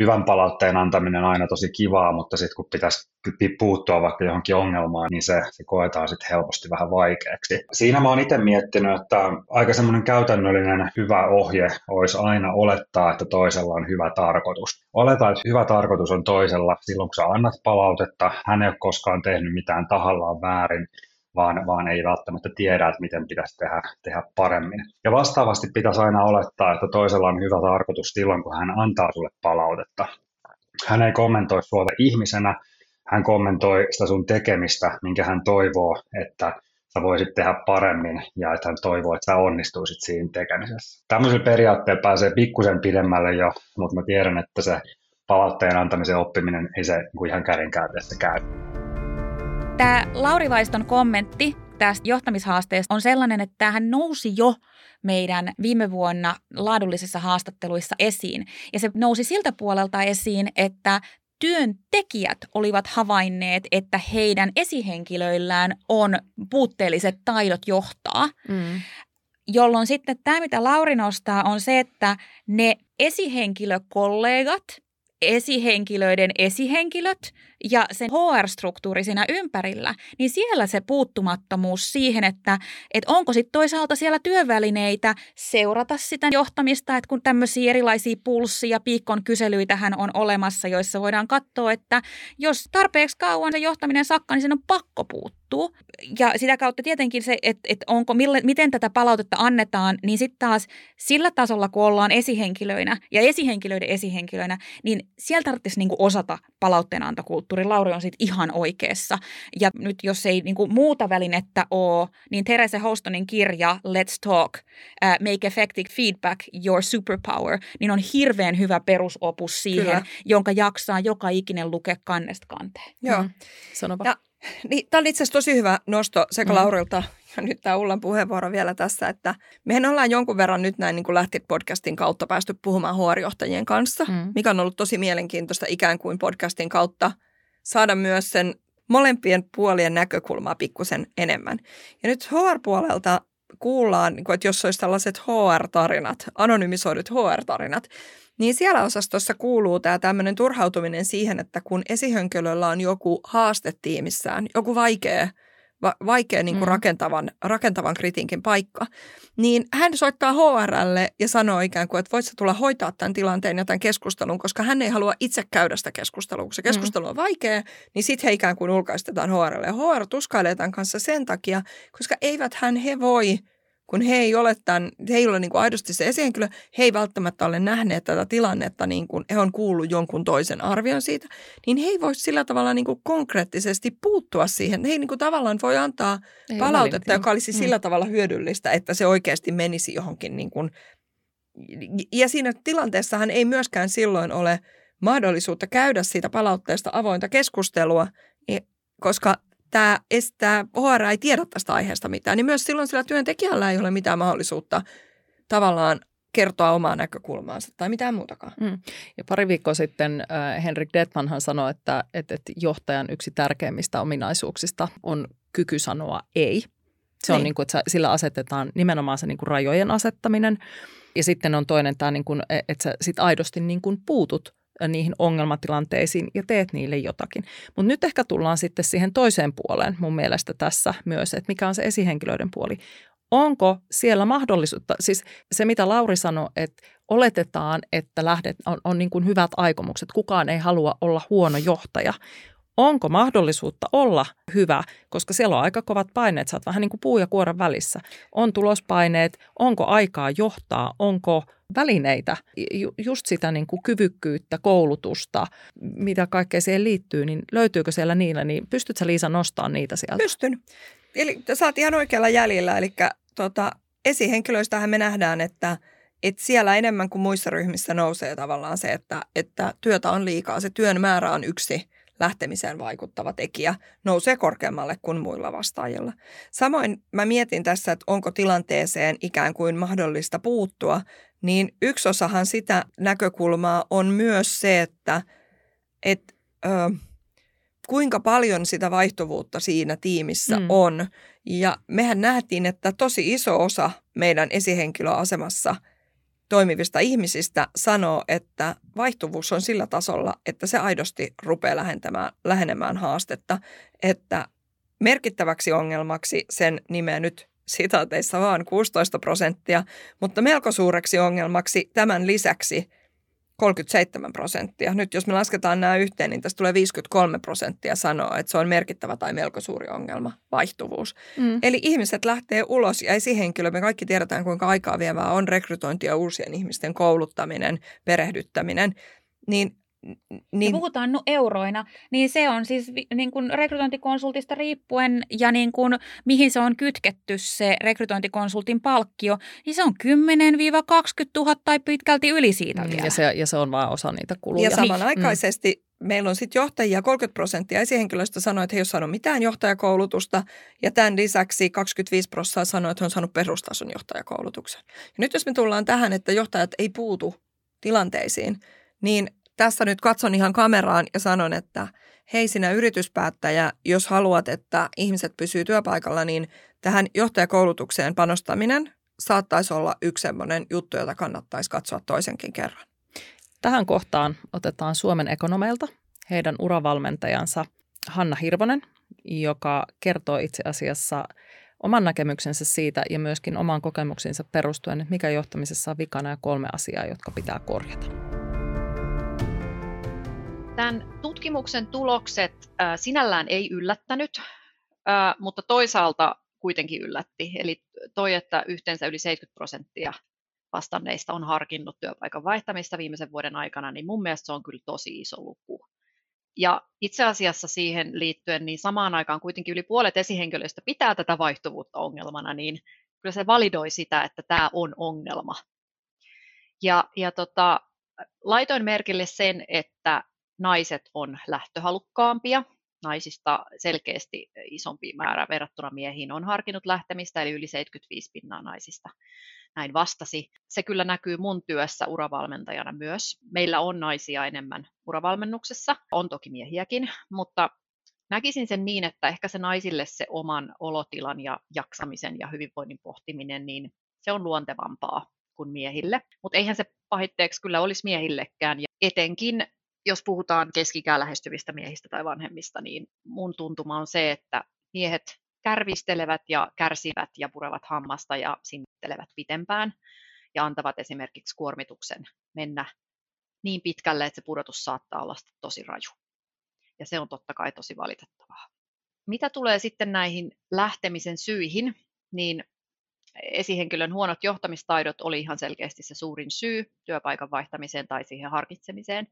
hyvän palautteen antaminen on aina tosi kivaa, mutta sitten kun pitäisi puuttua vaikka johonkin ongelmaan, niin se, se koetaan sitten helposti vähän vaikeaksi. Siinä mä oon itse miettinyt, että aika semmoinen käytännöllinen hyvä ohje olisi aina olettaa, että toisella on hyvä tarkoitus. Oleta, että hyvä tarkoitus on toisella silloin, kun sä annat palautetta, hän ei ole koskaan tehnyt mitään tahallaan väärin, vaan, vaan ei välttämättä tiedä, että miten pitäisi tehdä, tehdä paremmin. Ja vastaavasti pitäisi aina olettaa, että toisella on hyvä tarkoitus silloin, kun hän antaa sulle palautetta. Hän ei kommentoi sinua ihmisenä, hän kommentoi sitä sun tekemistä, minkä hän toivoo, että sä voisit tehdä paremmin ja että hän toivoo, että sä onnistuisit siinä tekemisessä. Tämmöisellä periaatteella pääsee pikkusen pidemmälle jo, mutta mä tiedän, että se palautteen antamisen oppiminen ei se niin ihan kädenkäänteessä käy. Tämä Lauri Vaiston kommentti tästä johtamishaasteesta on sellainen, että tämähän nousi jo meidän viime vuonna laadullisissa haastatteluissa esiin. Ja se nousi siltä puolelta esiin, että työntekijät olivat havainneet, että heidän esihenkilöillään on puutteelliset taidot johtaa. Mm. Jolloin sitten tämä, mitä Lauri nostaa, on se, että ne esihenkilökollegat – esihenkilöiden esihenkilöt ja sen HR-struktuuri siinä ympärillä, niin siellä se puuttumattomuus siihen, että, että onko sitten toisaalta siellä työvälineitä seurata sitä johtamista, että kun tämmöisiä erilaisia pulssi- ja piikkon kyselyitähän on olemassa, joissa voidaan katsoa, että jos tarpeeksi kauan se johtaminen sakkaa, niin sen on pakko puuttua. Ja sitä kautta tietenkin se, että, että onko, mille, miten tätä palautetta annetaan, niin sitten taas sillä tasolla, kun ollaan esihenkilöinä ja esihenkilöiden esihenkilöinä, niin sieltä tarvitsisi niinku osata palautteenantokulttuuri. Lauri on sitten ihan oikeassa. Ja nyt jos ei niinku muuta välinettä ole, niin Therese Hostonin kirja Let's Talk, uh, Make Effective Feedback Your Superpower, niin on hirveän hyvä perusopus siihen, Kyllä. jonka jaksaa joka ikinen lukea kannesta kanteen. Joo. Mm. Sano ja niin, tämä on itse asiassa tosi hyvä nosto sekä mm. Laurilta ja nyt tämä Ullan puheenvuoro vielä tässä, että mehän ollaan jonkun verran nyt näin niin kuin lähtit podcastin kautta päästy puhumaan huorijohtajien kanssa, mm. mikä on ollut tosi mielenkiintoista ikään kuin podcastin kautta saada myös sen molempien puolien näkökulmaa pikkusen enemmän. Ja nyt HR-puolelta kuullaan, niin että jos olisi tällaiset HR-tarinat, anonymisoidut HR-tarinat, niin siellä osastossa kuuluu tämä tämmöinen turhautuminen siihen, että kun esihenkilöllä on joku haaste tiimissään, joku vaikea va- vaikea niin kuin Mm. rakentavan, rakentavan kritiikin paikka. Niin hän soittaa HRlle ja sanoo ikään kuin, että voit sä tulla hoitaa tämän tilanteen ja tämän keskustelun, koska hän ei halua itse käydä sitä keskustelua. Kun se keskustelu on vaikea, niin sitten he ikään kuin ulkaistetaan HRlle. Ja HR tuskailee tämän kanssa sen takia, koska eivät hän he voi kun he ei ole, tämän, he ei ole niin kuin aidosti se esihenkilö, he ei välttämättä ole nähneet tätä tilannetta, niin kuin he on kuullut jonkun toisen arvion siitä, niin he ei voi sillä tavalla niin kuin konkreettisesti puuttua siihen. He ei niin kuin tavallaan voi antaa Ei palautetta, ole, joka olisi Mm. sillä tavalla hyödyllistä, että se oikeasti menisi johonkin. Niin kuin, ja siinä tilanteessahan ei myöskään silloin ole mahdollisuutta käydä siitä palautteesta avointa keskustelua, koska tämä estää, HR ei tiedä tästä aiheesta mitään, niin myös silloin sillä työntekijällä ei ole mitään mahdollisuutta tavallaan kertoa omaa näkökulmaansa tai mitään muutakaan. Ja pari viikkoa sitten äh, Henrik Detmanhan sanoi, että, että, että johtajan yksi tärkeimmistä ominaisuuksista on kyky sanoa ei. Se on Niin. niin kuin, että sä- sillä asetetaan nimenomaan se niin kuin rajojen asettaminen. Ja sitten on toinen tämä, niin kuin, että sä sit aidosti niin kuin puutut niihin ongelmatilanteisiin ja teet niille jotakin. Mutta nyt ehkä tullaan sitten siihen toiseen puoleen mun mielestä tässä myös, että mikä on se esihenkilöiden puoli. Onko siellä mahdollisuutta, siis se mitä Lauri sanoi, että oletetaan, että lähdet, on, on niin kuin hyvät aikomukset, kukaan ei halua olla huono johtaja. Onko mahdollisuutta olla hyvä, koska siellä on aika kovat paineet, sä oot vähän niin kuin puu ja kuoren välissä. On tulospaineet, onko aikaa johtaa, onko välineitä, ju- just sitä niin kuin kyvykkyyttä, koulutusta, mitä kaikkea siihen liittyy, niin löytyykö siellä niillä, niin pystytkö sä Liisa nostamaan niitä sieltä? Pystyn. Eli sä oot ihan oikealla jäljellä, eli tota, esihenkilöistähän me nähdään, että, että siellä enemmän kuin muissa ryhmissä nousee tavallaan se, että, että työtä on liikaa. Se työn määrä on yksi lähtemiseen vaikuttava tekijä, nousee korkeammalle kuin muilla vastaajilla. Samoin mä mietin tässä, että onko tilanteeseen ikään kuin mahdollista puuttua, niin yksi osahan sitä näkökulmaa on myös se, että et, ö, kuinka paljon sitä vaihtuvuutta siinä tiimissä Mm. on. Ja mehän nähtiin, että tosi iso osa meidän esihenkilöasemassa toimivista ihmisistä sanoo, että vaihtuvuus on sillä tasolla, että se aidosti rupeaa lähentämään, lähenemään haastetta, että merkittäväksi ongelmaksi sen nimeä nyt sitaateissa vaan 16 prosenttia, mutta melko suureksi ongelmaksi tämän lisäksi 37 prosenttia. Nyt jos me lasketaan nämä yhteen, niin tästä tulee 53 prosenttia sanoa, että se on merkittävä tai melko suuri ongelma, vaihtuvuus. Mm. Eli ihmiset lähtee ulos ja esihenkilö, me kaikki tiedetään kuinka aikaa vievää on rekrytointi ja uusien ihmisten kouluttaminen, perehdyttäminen, niin, Niin, niin puhutaan no euroina, niin se on siis niin kuin rekrytointikonsultista riippuen ja niin kuin, mihin se on kytketty se rekrytointikonsultin palkkio, niin se on 10-20 000 tai pitkälti yli siitä Mm, vielä. Ja se, ja se on vaan osa niitä kuluja. Ja samanaikaisesti mm. meillä on sitten johtajia, 30 prosenttia esihenkilöistä sanoi, että he ei ole saanut mitään johtajakoulutusta, ja tämän lisäksi 25 prosenttia sanoi, että he on saanut perustason johtajakoulutuksen. Ja nyt jos me tullaan tähän, että johtajat ei puutu tilanteisiin, niin tässä nyt katson ihan kameraan ja sanon, että hei sinä yrityspäättäjä, jos haluat, että ihmiset pysyy työpaikalla, niin tähän johtajakoulutukseen panostaminen saattaisi olla yksi sellainen juttu, jota kannattaisi katsoa toisenkin kerran. Tähän kohtaan otetaan Suomen ekonomeilta heidän uravalmentajansa Hanna Hirvonen, joka kertoo itse asiassa oman näkemyksensä siitä ja myöskin oman kokemuksensa perustuen, mikä johtamisessa on vikana ja kolme asiaa, jotka pitää korjata. Tämän tutkimuksen tulokset äh, sinällään ei yllättänyt, äh, mutta toisaalta kuitenkin yllätti. Eli toi, että yhteensä yli 70 prosenttia vastanneista on harkinnut työpaikan vaihtamista viimeisen vuoden aikana, niin mun mielestä se on kyllä tosi iso luku. Ja itse asiassa siihen liittyen, niin samaan aikaan kuitenkin yli puolet esihenkilöistä pitää tätä vaihtuvuutta ongelmana, niin kyllä se validoi sitä, että tämä on ongelma. Ja, ja tota, laitoin merkille sen, että naiset on lähtöhalukkaampia. Naisista selkeästi isompi määrä verrattuna miehiin on harkinnut lähtemistä, eli yli 75 pinnaa naisista näin vastasi. Se kyllä näkyy mun työssä uravalmentajana myös. Meillä on naisia enemmän uravalmennuksessa, on toki miehiäkin, mutta näkisin sen niin, että ehkä se naisille se oman olotilan ja jaksamisen ja hyvinvoinnin pohtiminen, niin se on luontevampaa kuin miehille. Mutta eihän se pahitteeksi kyllä olisi miehillekään. Ja etenkin jos puhutaan keskikää lähestyvistä miehistä tai vanhemmista, niin mun tuntuma on se, että miehet kärvistelevät ja kärsivät ja purevat hammasta ja sinnittelevät pitempään ja antavat esimerkiksi kuormituksen mennä niin pitkälle, että se pudotus saattaa olla tosi raju. Ja se on totta kai tosi valitettavaa. Mitä tulee sitten näihin lähtemisen syihin, niin esihenkilön huonot johtamistaidot oli ihan selkeästi se suurin syy työpaikan vaihtamiseen tai siihen harkitsemiseen.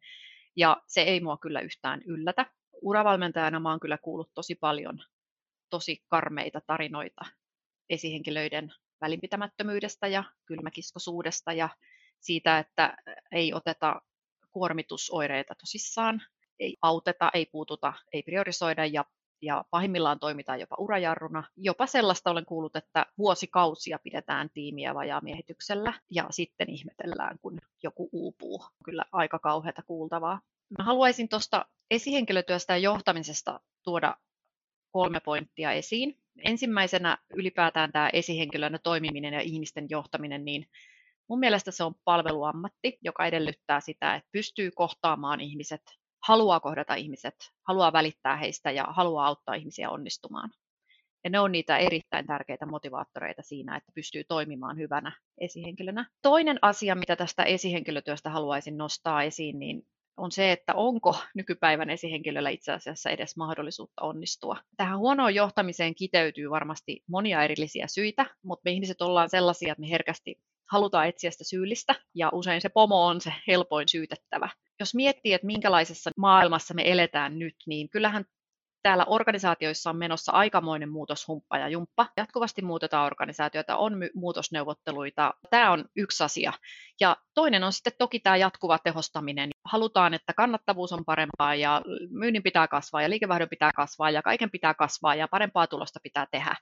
Ja se ei mua kyllä yhtään yllätä. Uravalmentajana mä oon kyllä kuullut tosi paljon tosi karmeita tarinoita esihenkilöiden välinpitämättömyydestä ja kylmäkiskosuudesta ja siitä, että ei oteta kuormitusoireita tosissaan, ei auteta, ei puututa, ei priorisoida ja, ja pahimmillaan toimitaan jopa urajarruna. Jopa sellaista olen kuullut, että vuosikausia pidetään tiimiä vajaamiehityksellä ja sitten ihmetellään, kun joku uupuu. Kyllä aika kauheata kuultavaa. Mä haluaisin tuosta esihenkilötyöstä ja johtamisesta tuoda kolme pointtia esiin. Ensimmäisenä ylipäätään tämä esihenkilönä toimiminen ja ihmisten johtaminen, niin mun mielestä se on palveluammatti, joka edellyttää sitä, että pystyy kohtaamaan ihmiset, haluaa kohdata ihmiset, haluaa välittää heistä ja haluaa auttaa ihmisiä onnistumaan. Ja ne on niitä erittäin tärkeitä motivaattoreita siinä, että pystyy toimimaan hyvänä esihenkilönä. Toinen asia, mitä tästä esihenkilötyöstä haluaisin nostaa esiin, niin on se, että onko nykypäivän esihenkilöllä itse asiassa edes mahdollisuutta onnistua. Tähän huonoon johtamiseen kiteytyy varmasti monia erillisiä syitä, mutta me ihmiset ollaan sellaisia, että me herkästi halutaan etsiä sitä syyllistä, ja usein se pomo on se helpoin syytettävä. Jos miettii, että minkälaisessa maailmassa me eletään nyt, niin kyllähän täällä organisaatioissa on menossa aikamoinen muutoshumppa ja jumppa. Jatkuvasti muutetaan organisaatioita, on muutosneuvotteluita. Tämä on yksi asia. Ja toinen on sitten toki tämä jatkuva tehostaminen. Halutaan, että kannattavuus on parempaa ja myynnin pitää kasvaa ja liikevaihdon pitää kasvaa ja kaiken pitää kasvaa ja parempaa tulosta pitää tehdä.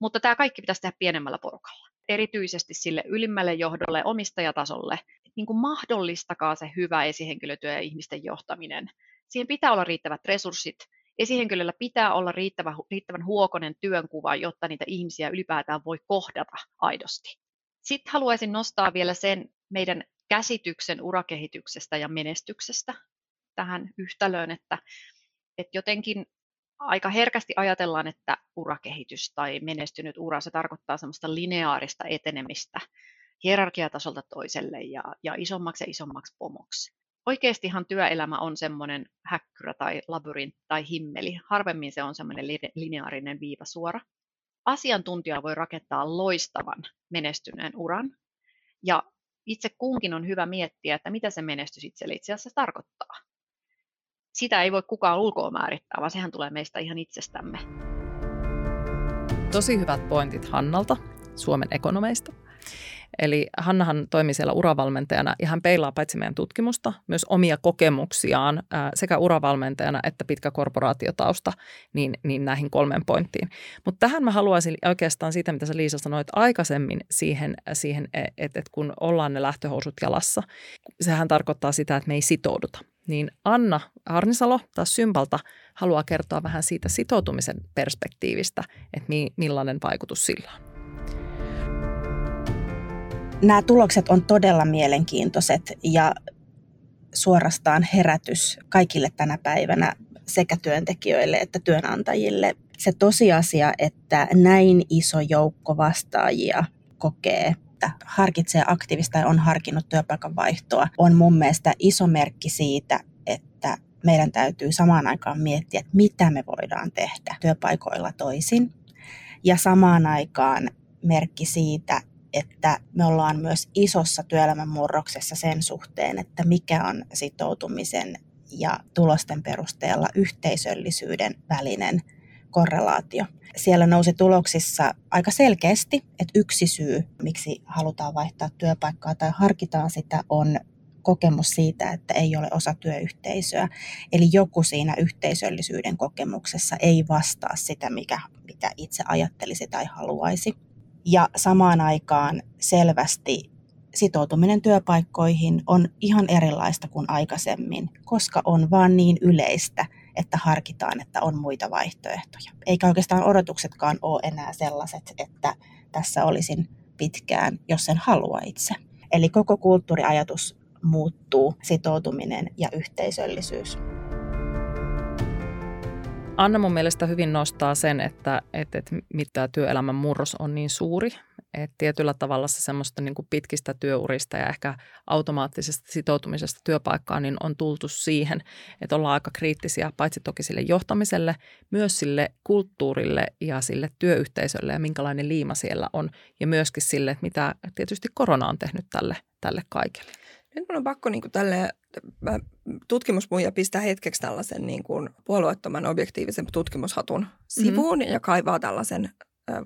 Mutta tämä kaikki pitäisi tehdä pienemmällä porukalla. Erityisesti sille ylimmälle johdolle, omistajatasolle. Niin kuin mahdollistakaa se hyvä esihenkilötyö ja ihmisten johtaminen. Siihen pitää olla riittävät resurssit, esihenkilöllä pitää olla riittävän, riittävän huokonen työnkuva, jotta niitä ihmisiä ylipäätään voi kohdata aidosti. Sitten haluaisin nostaa vielä sen meidän käsityksen urakehityksestä ja menestyksestä tähän yhtälöön, että, että jotenkin aika herkästi ajatellaan, että urakehitys tai menestynyt ura, se tarkoittaa semmoista lineaarista etenemistä hierarkiatasolta toiselle ja, ja isommaksi ja isommaksi pomoksi oikeastihan työelämä on semmoinen häkkyrä tai labyrintti tai himmeli. Harvemmin se on semmoinen lineaarinen viivasuora. Asiantuntija voi rakentaa loistavan menestyneen uran. Ja itse kunkin on hyvä miettiä, että mitä se menestys itse asiassa tarkoittaa. Sitä ei voi kukaan ulkoa määrittää, vaan sehän tulee meistä ihan itsestämme. Tosi hyvät pointit Hannalta Suomen ekonomeista. Eli Hannahan toimii siellä uravalmentajana ja hän peilaa paitsi meidän tutkimusta, myös omia kokemuksiaan sekä uravalmentajana että pitkä korporaatiotausta niin, niin näihin kolmeen pointtiin. Mutta tähän mä haluaisin oikeastaan siitä, mitä sä Liisa sanoit aikaisemmin siihen, siihen että, että kun ollaan ne lähtöhousut jalassa, sehän tarkoittaa sitä, että me ei sitouduta. Niin Anna Arnisalo taas Sympalta haluaa kertoa vähän siitä sitoutumisen perspektiivistä, että millainen vaikutus sillä on nämä tulokset on todella mielenkiintoiset ja suorastaan herätys kaikille tänä päivänä sekä työntekijöille että työnantajille. Se tosiasia, että näin iso joukko vastaajia kokee että harkitsee aktiivista ja on harkinnut työpaikan vaihtoa, on mun mielestä iso merkki siitä, että meidän täytyy samaan aikaan miettiä, että mitä me voidaan tehdä työpaikoilla toisin. Ja samaan aikaan merkki siitä, että me ollaan myös isossa työelämän murroksessa sen suhteen, että mikä on sitoutumisen ja tulosten perusteella yhteisöllisyyden välinen korrelaatio. Siellä nousi tuloksissa aika selkeästi, että yksi syy, miksi halutaan vaihtaa työpaikkaa tai harkitaan sitä, on kokemus siitä, että ei ole osa työyhteisöä. Eli joku siinä yhteisöllisyyden kokemuksessa ei vastaa sitä, mikä, mitä itse ajattelisi tai haluaisi ja samaan aikaan selvästi sitoutuminen työpaikkoihin on ihan erilaista kuin aikaisemmin, koska on vaan niin yleistä, että harkitaan, että on muita vaihtoehtoja. Eikä oikeastaan odotuksetkaan ole enää sellaiset, että tässä olisin pitkään, jos sen halua itse. Eli koko kulttuuriajatus muuttuu, sitoutuminen ja yhteisöllisyys. Anna mun mielestä hyvin nostaa sen, että, että, että mitä työelämän murros on niin suuri. Että tietyllä tavalla se semmoista niin kuin pitkistä työurista ja ehkä automaattisesta sitoutumisesta työpaikkaan niin on tultu siihen, että ollaan aika kriittisiä paitsi toki sille johtamiselle, myös sille kulttuurille ja sille työyhteisölle ja minkälainen liima siellä on. Ja myöskin sille, että mitä tietysti korona on tehnyt tälle, tälle kaikille. Nyt mun on pakko niin kuin tälle tutkimusmuija pistää hetkeksi tällaisen niin kuin puolueettoman objektiivisen tutkimushatun sivuun mm-hmm. ja kaivaa tällaisen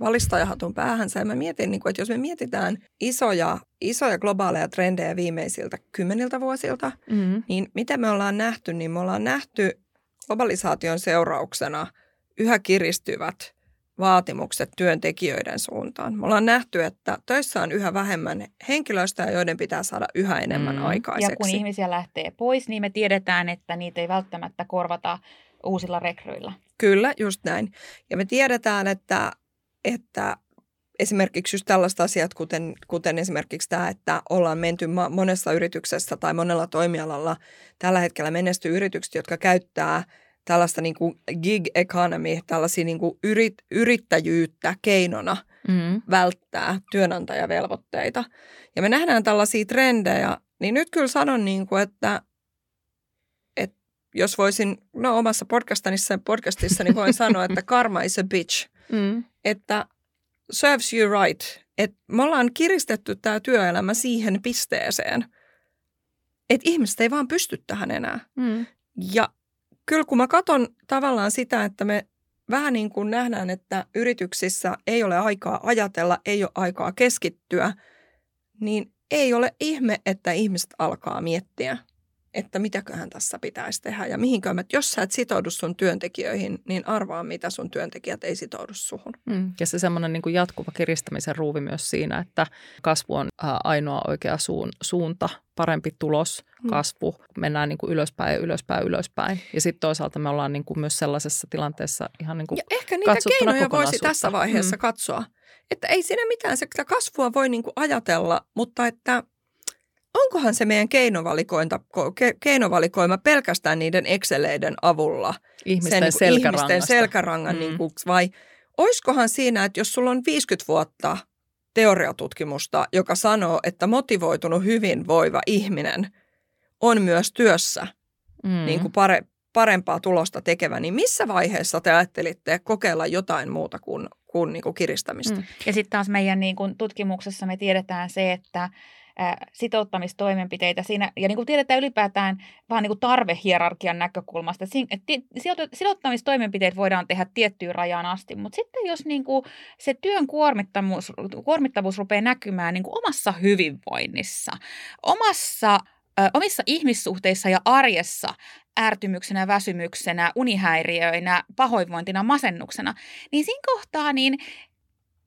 valistajahatun päähänsä. Ja mä mietin, niin kuin, että jos me mietitään isoja, isoja globaaleja trendejä viimeisiltä kymmeniltä vuosilta, mm-hmm. niin mitä me ollaan nähty, niin me ollaan nähty globalisaation seurauksena yhä kiristyvät vaatimukset työntekijöiden suuntaan. Me ollaan nähty, että töissä on yhä vähemmän henkilöstöä, joiden pitää saada yhä enemmän mm. aikaiseksi. Ja kun ihmisiä lähtee pois, niin me tiedetään, että niitä ei välttämättä korvata uusilla rekryillä. Kyllä, just näin. Ja me tiedetään, että, että esimerkiksi just tällaiset asiat, kuten, kuten esimerkiksi tämä, että ollaan menty monessa yrityksessä tai monella toimialalla tällä hetkellä menestyy yritykset, jotka käyttää – tällaista niin kuin gig economy, tällaisia niin kuin yrit, yrittäjyyttä keinona mm. välttää työnantajavelvoitteita. Ja me nähdään tällaisia trendejä, niin nyt kyllä sanon, niin kuin, että, että jos voisin, no omassa podcastissa, podcastissa niin voin sanoa, että karma is a bitch. Mm. Että serves you right. Että me ollaan kiristetty tämä työelämä siihen pisteeseen, että ihmiset ei vaan pysty tähän enää. Mm. Ja kyllä kun mä katson tavallaan sitä, että me vähän niin kuin nähdään, että yrityksissä ei ole aikaa ajatella, ei ole aikaa keskittyä, niin ei ole ihme, että ihmiset alkaa miettiä – että mitäköhän tässä pitäisi tehdä ja mihinkö. Että jos sä et sitoudu sun työntekijöihin, niin arvaa, mitä sun työntekijät ei sitoudu suhun. Mm. Ja se semmoinen niin jatkuva kiristämisen ruuvi myös siinä, että kasvu on ainoa oikea suun, suunta, parempi tulos, mm. kasvu, mennään niin kuin ylöspäin, ylöspäin, ylöspäin. Ja sitten toisaalta me ollaan niin kuin myös sellaisessa tilanteessa ihan niin kuin Ja ehkä niitä keinoja voisi tässä vaiheessa mm. katsoa. Että ei siinä mitään, se kasvua voi niin kuin ajatella, mutta että – onkohan se meidän keinovalikointa, keinovalikoima pelkästään niiden Exceleiden avulla? Ihmisten sen, selkärangasta. Ihmisten selkärangan, mm. niin kuin, vai oiskohan siinä, että jos sulla on 50 vuotta teoriatutkimusta, joka sanoo, että motivoitunut hyvinvoiva ihminen on myös työssä mm. niin kuin pare, parempaa tulosta tekevä, niin missä vaiheessa te ajattelitte kokeilla jotain muuta kuin, kuin, niin kuin kiristämistä? Mm. Ja sitten taas meidän niin kuin tutkimuksessa me tiedetään se, että sitouttamistoimenpiteitä siinä, ja niin kuin tiedetään ylipäätään vaan niin kuin tarvehierarkian näkökulmasta, että sitouttamistoimenpiteet voidaan tehdä tiettyyn rajaan asti, mutta sitten jos niin kuin se työn kuormittavuus, kuormittavuus rupeaa näkymään niin kuin omassa hyvinvoinnissa, omassa omissa ihmissuhteissa ja arjessa ärtymyksenä, väsymyksenä, unihäiriöinä, pahoinvointina, masennuksena, niin siinä kohtaa niin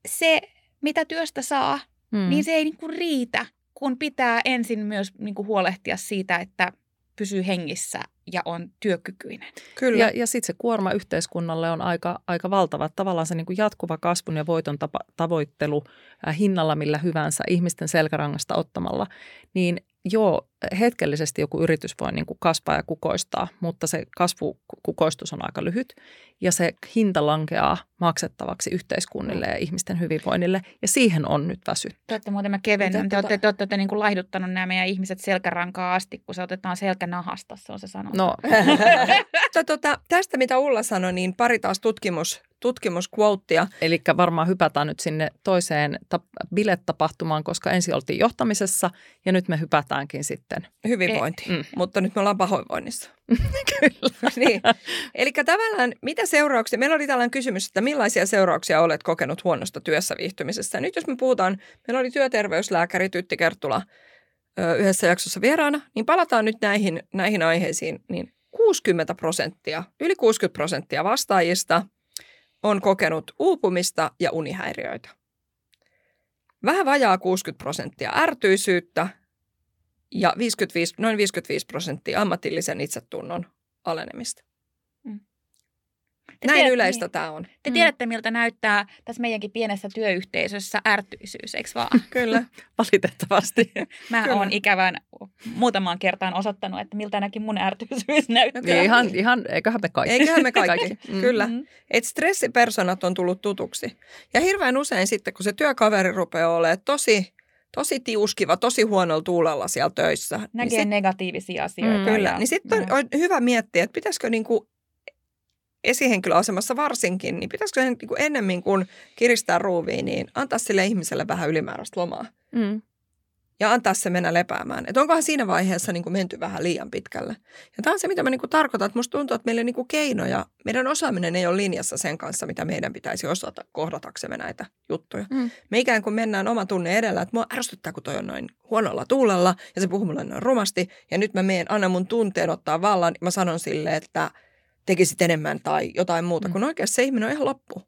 se, mitä työstä saa, hmm. niin se ei niin kuin riitä kun pitää ensin myös niin kuin huolehtia siitä, että pysyy hengissä ja on työkykyinen. Kyllä. Ja, ja sitten se kuorma yhteiskunnalle on aika, aika valtava. Tavallaan se niin kuin jatkuva kasvun ja voiton tapa, tavoittelu äh, hinnalla millä hyvänsä ihmisten selkärangasta ottamalla, niin joo, hetkellisesti joku yritys voi niin kuin kasvaa ja kukoistaa, mutta se kasvukukoistus on aika lyhyt ja se hinta lankeaa maksettavaksi yhteiskunnille ja ihmisten hyvinvoinnille ja siihen on nyt väsytty. Te olette muuten mä kevennän. Te olette, te olette, te niin kuin laihduttanut nämä meidän ihmiset selkärankaa asti, kun se otetaan selkänahasta, se on se sanonta. No. tota, tästä mitä Ulla sanoi, niin pari taas tutkimus tutkimusquotea. Eli varmaan hypätään nyt sinne toiseen ta- bilettapahtumaan, koska ensin oltiin johtamisessa ja nyt me hypätäänkin sitten. Hyvinvointi, e- mm. mutta nyt me ollaan pahoinvoinnissa. Kyllä. niin. Eli tavallaan mitä seurauksia, meillä oli tällainen kysymys, että millaisia seurauksia olet kokenut huonosta työssä viihtymisestä. Nyt jos me puhutaan, meillä oli työterveyslääkäri Tytti Kertula yhdessä jaksossa vieraana, niin palataan nyt näihin, näihin aiheisiin, niin 60 prosenttia, yli 60 prosenttia vastaajista – on kokenut uupumista ja unihäiriöitä. Vähän vajaa 60 prosenttia ärtyisyyttä ja 55, noin 55 prosenttia ammatillisen itsetunnon alenemista. Mm. Te Näin tiedät- yleistä niin. tämä on. Te Mm. tiedätte, miltä näyttää tässä meidänkin pienessä työyhteisössä ärtyisyys, eikö vaan? Kyllä. Valitettavasti. Mä Kyllä. oon ikävän muutamaan kertaan osoittanut, että miltä näkin mun ärtyisyys näyttää. Niin ihan, ihan, eiköhän me kaikki. Eiköhän me kaikki, Mm. kyllä. Mm. Et stressipersonat on tullut tutuksi. Ja hirveän usein sitten, kun se työkaveri rupeaa olemaan tosi, tosi tiuskiva, tosi huonolla tuulella siellä töissä. Näkee niin sit, negatiivisia asioita. Mm. kyllä, ja- niin sitten on, on hyvä miettiä, että pitäisikö niinku esihenkilöasemassa varsinkin, niin pitäisikö sen niinku ennemmin kuin kiristää ruuviin, niin antaa sille ihmiselle vähän ylimääräistä lomaa. Mm. ja antaa se mennä lepäämään. Että onkohan siinä vaiheessa niin kuin menty vähän liian pitkälle. Ja tämä on se, mitä mä niin kuin tarkoitan, että musta tuntuu, että meillä niin kuin keinoja, meidän osaaminen ei ole linjassa sen kanssa, mitä meidän pitäisi osata kohdataksemme näitä juttuja. Mm. Me ikään kuin mennään oma tunne edellä, että mua ärsyttää, kun toi on noin huonolla tuulella ja se puhuu mulle noin rumasti. Ja nyt mä meen, annan mun tunteen ottaa vallan. Mä sanon sille, että tekisit enemmän tai jotain muuta, Mm. kun oikeasti se ihminen on ihan loppu.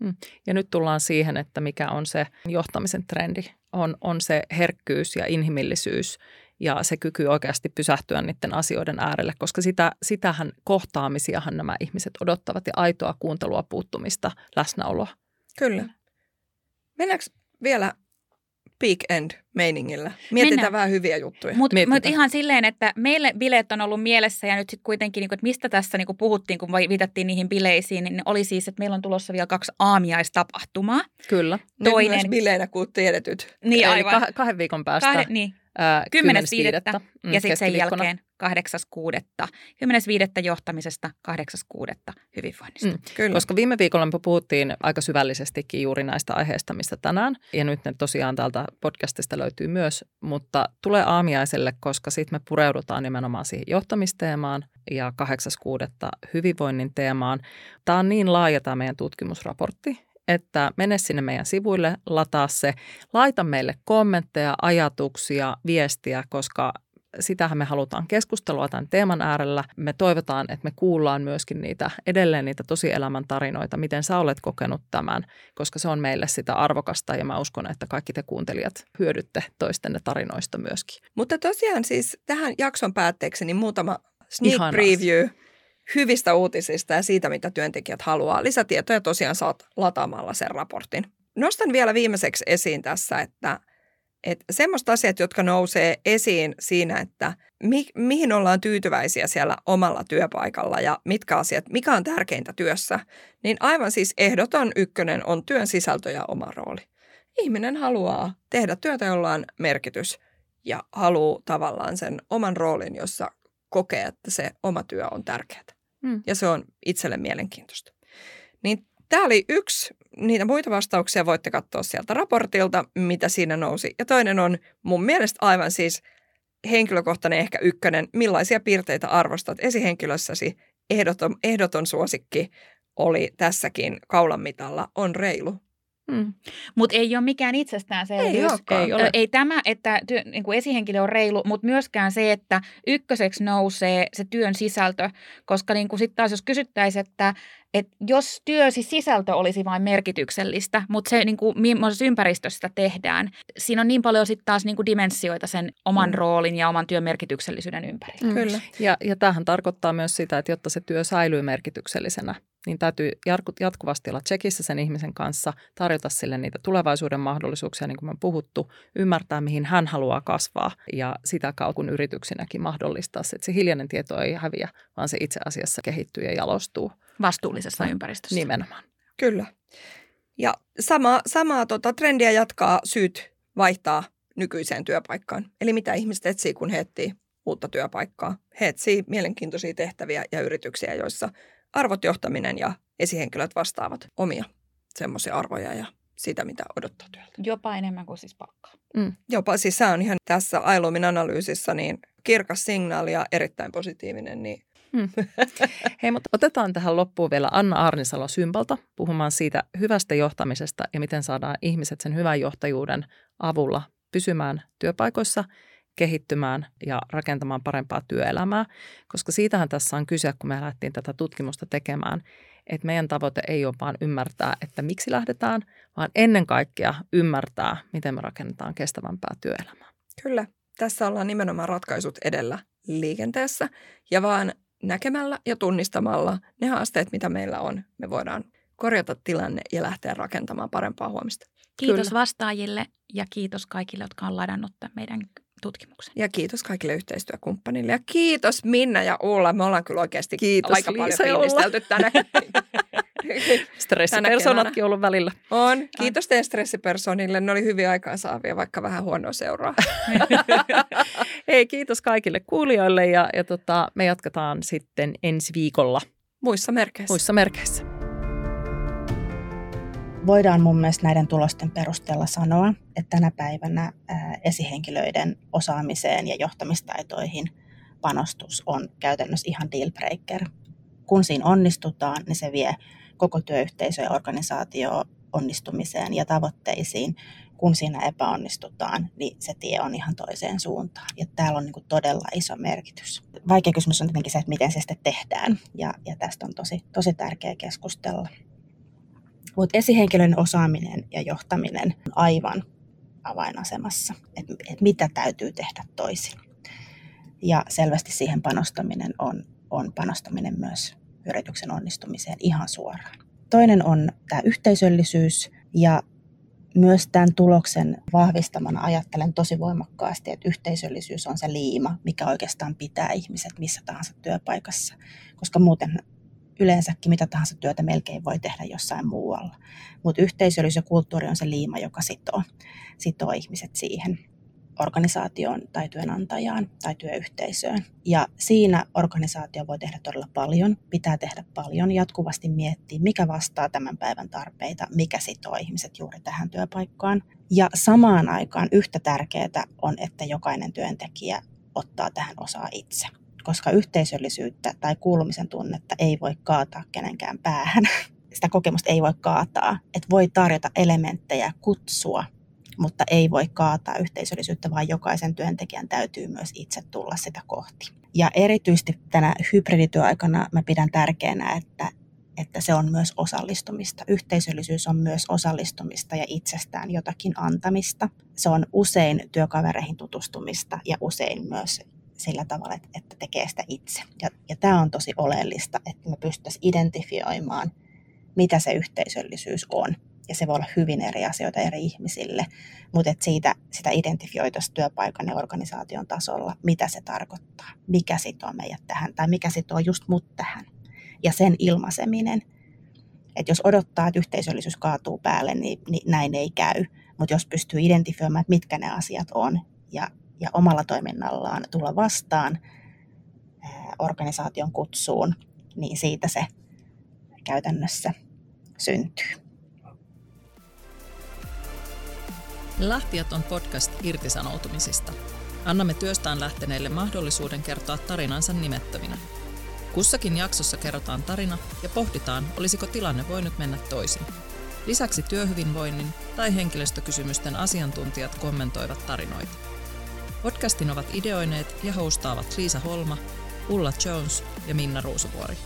Ja nyt tullaan siihen, että mikä on se johtamisen trendi. On, on se herkkyys ja inhimillisyys ja se kyky oikeasti pysähtyä niiden asioiden äärelle, koska sitä, sitähän kohtaamisiahan nämä ihmiset odottavat ja aitoa kuuntelua, puuttumista, läsnäoloa. Kyllä. Mennäänkö vielä peak end meiningillä? Mietitään Mennään. vähän hyviä juttuja. Mutta mut ihan silleen, että meille bileet on ollut mielessä ja nyt sitten kuitenkin, niin että mistä tässä niin puhuttiin, kun viitattiin niihin bileisiin, niin oli siis, että meillä on tulossa vielä kaksi aamiaistapahtumaa. Kyllä. Nyt toinen- myös bileinä kuin tiedetyt. Niin Eli aivan. kah- kahden viikon päästä Kahde, niin, 10.5. 10.5. mm, ja sitten sen jälkeen 8.6. 10.5. johtamisesta, 8.6. hyvinvoinnista. Mm. Kyllä. Koska viime viikolla me puhuttiin aika syvällisestikin juuri näistä aiheista, mistä tänään. Ja nyt ne tosiaan täältä podcastista löytyy myös. Mutta tulee aamiaiselle, koska sitten me pureudutaan nimenomaan siihen johtamisteemaan ja 8.6. hyvinvoinnin teemaan. Tämä on niin laaja tämä meidän tutkimusraportti, että mene sinne meidän sivuille, lataa se, laita meille kommentteja, ajatuksia, viestiä, koska sitähän me halutaan keskustelua tämän teeman äärellä. Me toivotaan, että me kuullaan myöskin niitä edelleen niitä tosielämän tarinoita, miten sä olet kokenut tämän, koska se on meille sitä arvokasta ja mä uskon, että kaikki te kuuntelijat hyödytte toistenne tarinoista myöskin. Mutta tosiaan siis tähän jakson päätteeksi niin muutama sneak Ihanaa. preview hyvistä uutisista ja siitä, mitä työntekijät haluaa. Lisätietoja tosiaan saat lataamalla sen raportin. Nostan vielä viimeiseksi esiin tässä, että, että semmoista asiat, jotka nousee esiin siinä, että mi, mihin ollaan tyytyväisiä siellä omalla työpaikalla ja mitkä asiat, mikä on tärkeintä työssä, niin aivan siis ehdoton ykkönen on työn sisältö ja oma rooli. Ihminen haluaa tehdä työtä, jolla on merkitys ja haluaa tavallaan sen oman roolin, jossa kokee, että se oma työ on tärkeää. Mm. Ja se on itselle mielenkiintoista. Niin tämä oli yksi, niitä muita vastauksia voitte katsoa sieltä raportilta, mitä siinä nousi. Ja toinen on mun mielestä aivan siis henkilökohtainen ehkä ykkönen, millaisia piirteitä arvostat esihenkilössäsi. Ehdoton, ehdoton suosikki oli tässäkin kaulan mitalla, on reilu. Mm. Mutta ei ole mikään itsestäänselvyys. Ei. Ei ole. Ei tämä, että työ, niin kuin esihenkilö on reilu, mutta myöskään se, että ykköseksi nousee se työn sisältö. Koska niin sitten taas jos kysyttäisiin, että, että jos työsi sisältö olisi vain merkityksellistä, mutta se niin kuin, millaisessa ympäristössä sitä tehdään, siinä on niin paljon sitten taas niin kuin dimensioita sen oman Mm. roolin ja oman työn merkityksellisyyden ympärillä. Mm. Kyllä. Ja, ja tämähän tarkoittaa myös sitä, että jotta se työ säilyy merkityksellisenä, niin täytyy jatkuvasti olla tsekissä sen ihmisen kanssa, tarjota sille niitä tulevaisuuden mahdollisuuksia, niin kuin me on puhuttu, ymmärtää, mihin hän haluaa kasvaa ja sitä kautta kun yrityksinäkin mahdollistaa se, että se hiljainen tieto ei häviä, vaan se itse asiassa kehittyy ja jalostuu Vastuullisessa ympäristössä. nimenomaan. Kyllä. Ja sama, samaa tota, trendiä jatkaa syyt vaihtaa nykyiseen työpaikkaan. Eli mitä ihmiset etsii, kun he etsii uutta työpaikkaa. He etsii mielenkiintoisia tehtäviä ja yrityksiä, joissa arvot, johtaminen ja esihenkilöt vastaavat omia semmoisia arvoja ja sitä, mitä odottaa työltä. Jopa enemmän kuin siis palkkaa. Jopa siis se on ihan tässä Ailumin analyysissä niin kirkas signaali ja erittäin positiivinen, niin Hei, mutta otetaan tähän loppuun vielä Anna Arnisalo Sympalta puhumaan siitä hyvästä johtamisesta ja miten saadaan ihmiset sen hyvän johtajuuden avulla pysymään työpaikoissa, kehittymään ja rakentamaan parempaa työelämää, koska siitähän tässä on kyse, kun me lähdettiin tätä tutkimusta tekemään, että meidän tavoite ei ole vaan ymmärtää, että miksi lähdetään, vaan ennen kaikkea ymmärtää, miten me rakennetaan kestävämpää työelämää. Kyllä, tässä ollaan nimenomaan ratkaisut edellä liikenteessä ja vaan näkemällä ja tunnistamalla ne haasteet, mitä meillä on, me voidaan korjata tilanne ja lähteä rakentamaan parempaa huomista. Kiitos Kyllä. vastaajille ja kiitos kaikille, jotka on ladannut tämän meidän tutkimuksen. Ja kiitos kaikille yhteistyökumppanille. Ja kiitos Minna ja Ulla. Me ollaan kyllä oikeasti Kiitos, aika paljon Liisa ja Ulla. fiilistelty tänä. Stressipersonatkin ollut välillä. On. Kiitos teidän stressipersonille. Ne oli hyvin aikaa saavia, vaikka vähän huonoa seuraa. Hei, kiitos kaikille kuulijoille ja, ja tota, me jatketaan sitten ensi viikolla Muissa merkeissä. muissa merkeissä. Voidaan mun mielestä näiden tulosten perusteella sanoa, että tänä päivänä esihenkilöiden osaamiseen ja johtamistaitoihin panostus on käytännössä ihan dealbreaker. Kun siinä onnistutaan, niin se vie koko työyhteisö ja organisaatio onnistumiseen ja tavoitteisiin. Kun siinä epäonnistutaan, niin se tie on ihan toiseen suuntaan. Ja täällä on niin todella iso merkitys. Vaikea kysymys on tietenkin se, että miten se sitten tehdään. Ja, ja tästä on tosi, tosi tärkeä keskustella. Mutta esihenkilön osaaminen ja johtaminen on aivan avainasemassa, että et mitä täytyy tehdä toisin. Ja selvästi siihen panostaminen on, on panostaminen myös yrityksen onnistumiseen ihan suoraan. Toinen on tämä yhteisöllisyys ja myös tämän tuloksen vahvistamana ajattelen tosi voimakkaasti, että yhteisöllisyys on se liima, mikä oikeastaan pitää ihmiset missä tahansa työpaikassa, koska muuten yleensäkin mitä tahansa työtä melkein voi tehdä jossain muualla. Mutta yhteisöllisyys ja kulttuuri on se liima, joka sitoo, sitoo ihmiset siihen organisaatioon tai työnantajaan tai työyhteisöön. Ja siinä organisaatio voi tehdä todella paljon, pitää tehdä paljon, jatkuvasti miettiä, mikä vastaa tämän päivän tarpeita, mikä sitoo ihmiset juuri tähän työpaikkaan. Ja samaan aikaan yhtä tärkeää on, että jokainen työntekijä ottaa tähän osaa itse koska yhteisöllisyyttä tai kuulumisen tunnetta ei voi kaataa kenenkään päähän. Sitä kokemusta ei voi kaataa. Et voi tarjota elementtejä, kutsua, mutta ei voi kaataa yhteisöllisyyttä, vaan jokaisen työntekijän täytyy myös itse tulla sitä kohti. Ja erityisesti tänä hybridityöaikana mä pidän tärkeänä, että, että se on myös osallistumista. Yhteisöllisyys on myös osallistumista ja itsestään jotakin antamista. Se on usein työkavereihin tutustumista ja usein myös sillä tavalla, että, että tekee sitä itse. Ja, ja tämä on tosi oleellista, että me pystyttäisiin identifioimaan, mitä se yhteisöllisyys on. Ja se voi olla hyvin eri asioita eri ihmisille, mutta että siitä, sitä identifioitaisiin työpaikan ja organisaation tasolla, mitä se tarkoittaa, mikä sitoo meidät tähän tai mikä sitoo just mut tähän. Ja sen ilmaiseminen, että jos odottaa, että yhteisöllisyys kaatuu päälle, niin, niin näin ei käy. Mutta jos pystyy identifioimaan, että mitkä ne asiat on ja ja omalla toiminnallaan tulla vastaan organisaation kutsuun, niin siitä se käytännössä syntyy. Lähtijät on podcast irtisanoutumisista. Annamme työstään lähteneille mahdollisuuden kertoa tarinansa nimettöminä. Kussakin jaksossa kerrotaan tarina ja pohditaan, olisiko tilanne voinut mennä toisin. Lisäksi työhyvinvoinnin tai henkilöstökysymysten asiantuntijat kommentoivat tarinoita. Podcastin ovat ideoineet ja hostaavat Liisa Holma, Ulla Jones ja Minna Ruusuvuori.